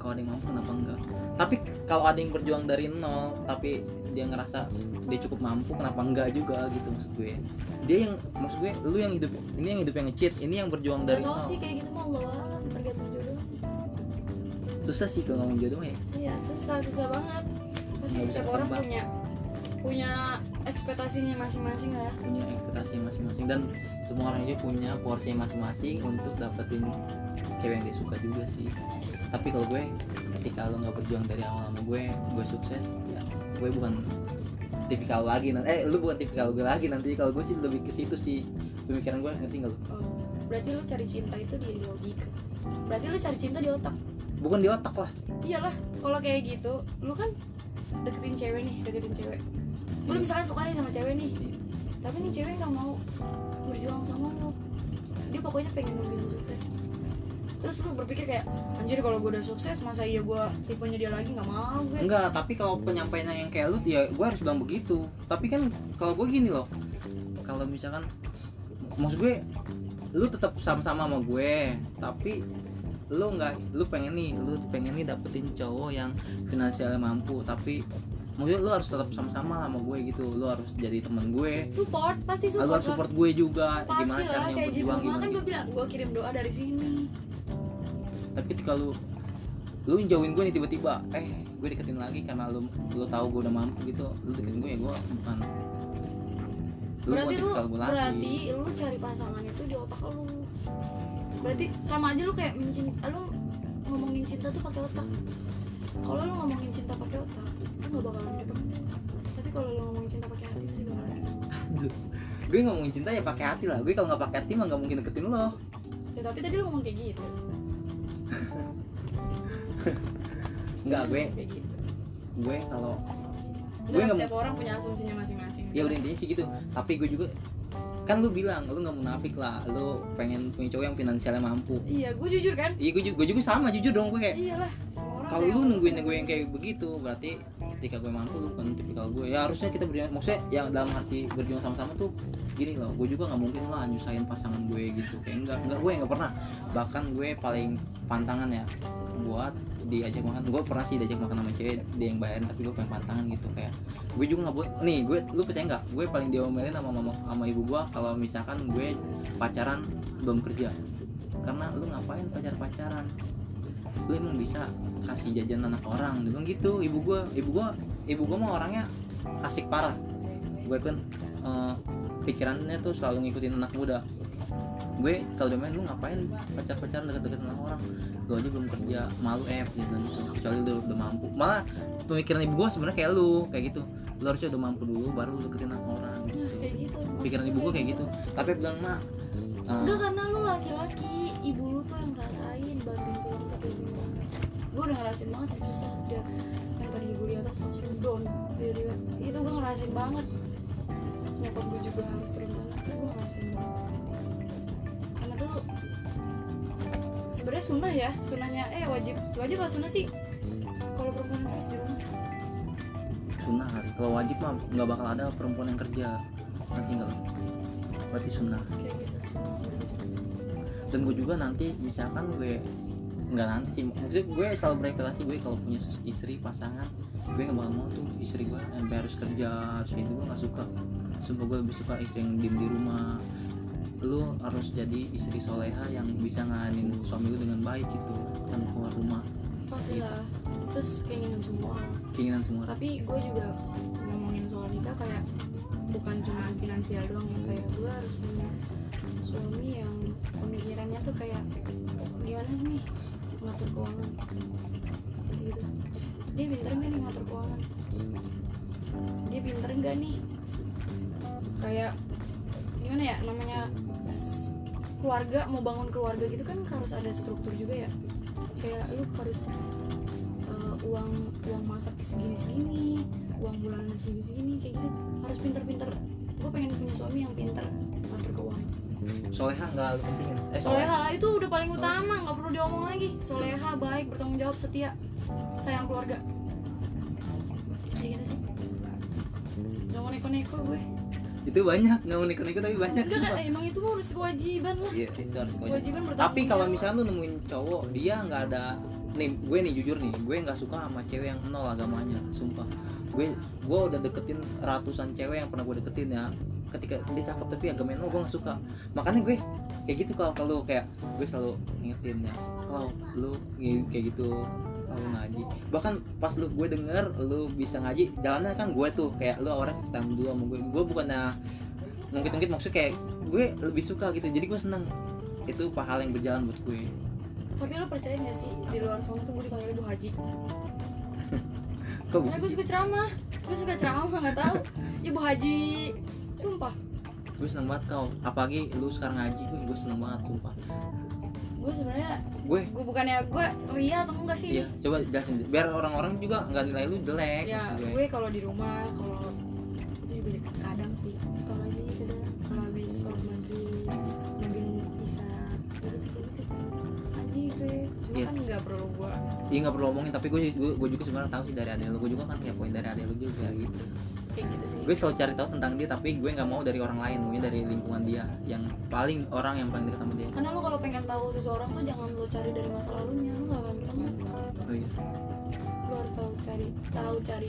Kalau ada yang mampu kenapa enggak? Tapi kalau ada yang berjuang dari nol tapi dia ngerasa dia cukup mampu kenapa enggak juga gitu maksud gue? Dia yang maksud gue lu yang hidup ini yang hidup yang ngecit ini yang berjuang dari nol. sih kayak gitu mah Allah alam tergantung jodoh susah sih kalau ngomong jodoh ya. Iya susah susah banget. Pasti Nggak setiap orang punya punya ekspektasinya masing-masing lah. Punya ekspektasi masing-masing. Dan semua orang juga punya porsi masing-masing untuk dapetin cewek yang dia suka juga sih. Tapi kalau gue ketika lo nggak berjuang dari awal sama gue gue sukses ya gue bukan tipikal lagi nanti eh lu bukan tipikal gue lagi nanti. Kalau gue sih lebih ke situ sih. Pemikiran gue ngerti nggak lu oh, berarti lu cari cinta itu di logika. Berarti lu cari cinta di otak bukan di otak lah. Iyalah kalau kayak gitu lu kan deketin cewek nih deketin cewek. Lu Iya. misalkan suka nih sama cewek nih tapi nih cewek nggak mau berjuang sama lu. Dia pokoknya pengen nungguin lu sukses. Terus lu berpikir kayak anjir kalau gue udah sukses masa iya gue tipenya dia lagi nggak mau gue? Enggak tapi kalau penyampaiannya yang kayak lu ya gue harus bilang begitu. Tapi kan kalau gue gini loh kalau misalkan maksud gue lu tetap sama-sama sama gue tapi lu nggak lu pengen nih lu pengen nih dapetin cowok yang finansialnya mampu tapi maksudnya lu harus tetap sama-sama lah sama gue gitu. Lu harus jadi teman gue. Support pasti lu support harus lah. support gue juga pasti gimana lah caranya kayak berjuang gimana kan gue gitu. bilang gue kirim doa dari sini. Tapi ketika lu lu jauhin gue nih tiba-tiba eh gue deketin lagi karena lu lu tahu gue udah mampu gitu. Lu deketin gue ya gue bukan lu berarti lu berarti lu cari pasangan itu di otak lu berarti sama aja lu kayak mencinta lu ngomongin cinta tuh pakai otak. Kalau lu ngomongin cinta pakai otak lu gak bakalan gitu. Tapi kalau lu ngomongin cinta pakai hati pasti bakalan gitu. Aduh. gue ngomongin cinta ya pakai hati lah. Gue kalau nggak pakai hati mah nggak mungkin deketin lo. Ya tapi tadi lu ngomong kayak gitu. Nggak gue kayak gitu. gue kalau gue nggak setiap orang punya asumsinya masing-masing. Ya udah intinya sih gitu. Tapi gue juga kan lu bilang lu nggak munafik lah. Lu pengen punya cowok yang finansialnya mampu. Iya gue jujur kan? Iya gue juga, gue juga sama jujur dong gue kayak iyalah semua kalau lu nungguin gue yang kayak begitu berarti ketika gue mampu lu kan tipikal gue. Ya harusnya kita berjuang maksudnya yang dalam hati berjuang sama-sama tuh gini loh. Gue juga nggak mungkin lah nyusahin pasangan gue gitu. Kayak enggak enggak gue nggak pernah. Bahkan gue paling pantangan ya buat diajak makan. Gue pernah sih diajak makan sama cewek dia yang bayarin tapi gue pengen pantangan gitu. Kayak gue juga nggak buat nih gue lu percaya nggak? Gue paling diomelin sama mama sama ibu gue kalau misalkan gue pacaran belum kerja. Karena lu ngapain pacar pacaran lu emang bisa kasih jajan anak orang. Dia bilang gitu ibu gua ibu gua ibu gua mah orangnya asik parah. Gue kan eh, pikirannya tuh selalu ngikutin anak muda. Gue kalau udah main lu ngapain pacar pacaran deket-deket anak orang? Lu aja belum kerja malu eh gitu. Kecuali lu udah mampu. Malah pemikiran ibu gua sebenarnya kayak lu kayak gitu. Lu harusnya udah mampu dulu baru lu deketin anak orang. Nah, kayak gitu pikiran ibu gua kayak gitu. Tapi bilang mak eh, Enggak karena lu laki-laki, ibu lu tuh yang ngerasain Gue udah ngerasain banget itu susah. Dia yang tadi gue di atas langsung down. Tiba-tiba itu gue ngerasain banget. Nyokap gue juga harus turun tangan itu gue ngerasain banget. Karena tuh sebenarnya sunnah ya sunnahnya eh wajib wajib lah sunnah sih. Kalau perempuan terus di rumah. Sunnah kali. Kalau wajib mah nggak bakal ada perempuan yang kerja. Nanti nggak berarti sunnah. Gitu sunnah berarti sunnah. dan gue juga nanti misalkan gue nggak nanti sih. Maksudnya gue selalu berekspektasi gue kalau punya istri pasangan gue nggak bakal mau tuh istri gue sampai harus kerja harus itu gue nggak suka. Sumpah gue lebih suka istri yang diem di rumah. Lu harus jadi istri soleha yang bisa nganin suami lu dengan baik gitu tanpa keluar rumah. Pastilah terus keinginan semua. Keinginan semua. Tapi gue juga ngomongin soal nikah kayak bukan cuma finansial doang ya kayak gue harus punya suami yang pemikirannya tuh kayak gimana sih nih ngatur keuangan. Gitu. Dia pinter nggak nih ngatur keuangan? Dia pinter nggak nih? Kayak gimana ya namanya keluarga mau bangun keluarga gitu kan harus ada struktur juga ya. Kayak lu harus uh, uang uang masak segini segini uang bulanan segini segini kayak gitu. Harus pinter-pinter. Gue pengen punya suami yang pinter soleha nggak lu pentingin eh soleha. Lah itu udah paling Soleh- utama nggak perlu diomong lagi. Soleha baik bertanggung jawab setia sayang keluarga. Kayak gitu sih. Nggak mau neko-neko gue. Itu banyak nggak mau nikah tapi banyak enggak kan emang itu mah harus kewajiban lah. Iya, itu harus kewajiban. kewajiban tapi kalau misalnya lu nemuin cowok dia nggak ada nih gue nih jujur nih gue nggak suka sama cewek yang nol agamanya sumpah. Gue gue udah deketin ratusan cewek yang pernah gue deketin ya ketika dia cakep tapi agamanya nol gue nggak suka. Makanya gue kayak gitu kalau kalau kayak gue selalu ngingetin ya kalau lu kayak gitu kalau ngaji. Bahkan pas lu gue denger lu bisa ngaji jalannya kan gue tuh kayak lu orang kita dulu sama gue. Gue bukannya mungkin-mungkin maksudnya kayak gue lebih suka gitu. Jadi gue seneng. Itu pahala yang berjalan buat gue. Tapi lo percaya gak sih di luar sana tuh gue dipanggil ibu haji? Kok karena bisa gue suka ceramah. Gue suka ceramah nggak tahu. Ibu haji sumpah. Gue seneng banget kau. Apalagi lu sekarang ngaji gue gue seneng banget sumpah. Gue sebenarnya gue? gue bukannya gue ria atau enggak sih? Iya coba jelasin. Biar orang-orang juga nggak nilai lu jelek ya gue. gue kalau di rumah kalau kadang sih suka ngaji kadang kalau habis sholat cuma Iya. kan nggak perlu gue iya nggak perlu ngomongin tapi gue gue, juga sebenarnya tahu sih dari adek lu. Gue juga kan poin dari adek lu juga gitu. Kayak gitu sih. Gue selalu cari tahu tentang dia tapi gue nggak mau dari orang lain maunya dari lingkungan dia yang paling orang yang paling dekat sama dia. Karena lo kalau pengen tahu seseorang tuh jangan lo cari dari masa lalunya lo gak akan ketemu. Oh iya. Lo harus tahu cari tahu cari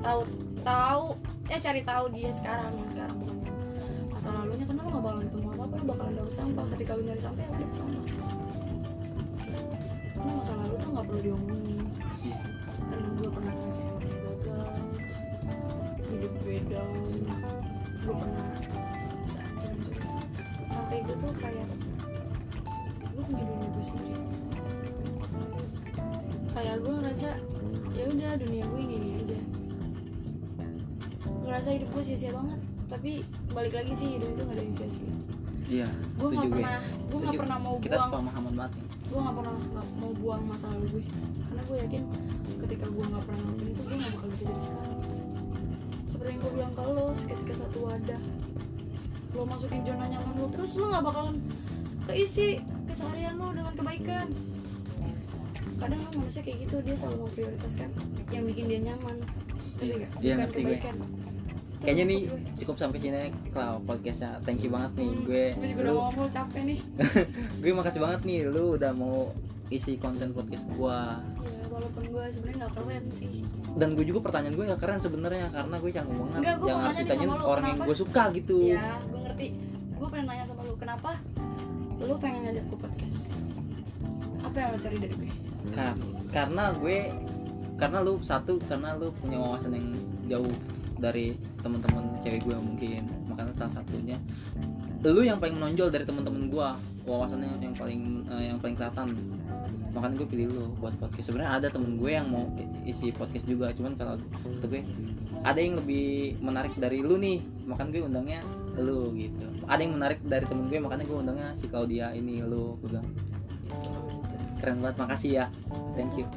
tahu tahu ya cari tahu dia sekarang sekarang bukan masa lalunya karena lo gak bakalan ketemu apa apa lo bakalan dapat sampah. Ketika lo nyari sampah ya udah sampah karena masa lalu tuh nggak perlu diomongin. Iya. karena gue pernah ngasih yang gagal hidup gue down. Gue pernah sampai gue tuh kayak gue punya dunia gue sendiri. Kayak gue ngerasa ya udah dunia gue ini, ini aja. Ngerasa hidup gue sia-sia banget. Tapi balik lagi sih hidup itu gak ada yang sia-sia iya gue nggak pernah gue nggak pernah mau kita buang sepemahaman banget nih. gue nggak pernah mau buang masa lalu gue. Karena gue yakin ketika gue nggak pernah ngelakuin itu gue nggak bakal bisa jadi sekarang. Seperti yang gue bilang ke lo ketika satu wadah lo masukin zona nyaman lo terus lo nggak bakalan keisi keseharian lo dengan kebaikan. Kadang kan manusia kayak gitu dia selalu memprioritaskan yang bikin dia nyaman? Iya, ngerti gue. kebaikan kayaknya nih gue. cukup sampai sini kalau podcastnya thank you banget nih Hmm, gue gue juga udah ngomong capek nih gue makasih banget nih lu udah mau isi konten podcast gua ya walaupun gue sebenarnya nggak keren sih dan gue juga pertanyaan gue gak keren sebenarnya karena gue canggung banget Enggak, gue yang mau harus ditanyain orang yang kenapa? gue suka gitu Iya, gue ngerti. Gue pengen nanya sama lu, kenapa lu pengen ngajak ke podcast? Apa yang lo cari dari gue? Kar- karena gue karena lu satu karena lu punya wawasan yang jauh dari teman-teman cewek gue mungkin. Makanya salah satunya lu yang paling menonjol dari teman-teman gue wawasannya yang paling eh, yang paling kelihatan. Makanya gue pilih lu buat podcast. Sebenarnya ada temen gue yang mau isi podcast juga cuman kalau kata gue ada yang lebih menarik dari lu nih. Makanya gue undangnya lu gitu. Ada yang menarik dari temen gue makanya gue undangnya si Claudia ini lu. Gue keren banget makasih ya. Thank you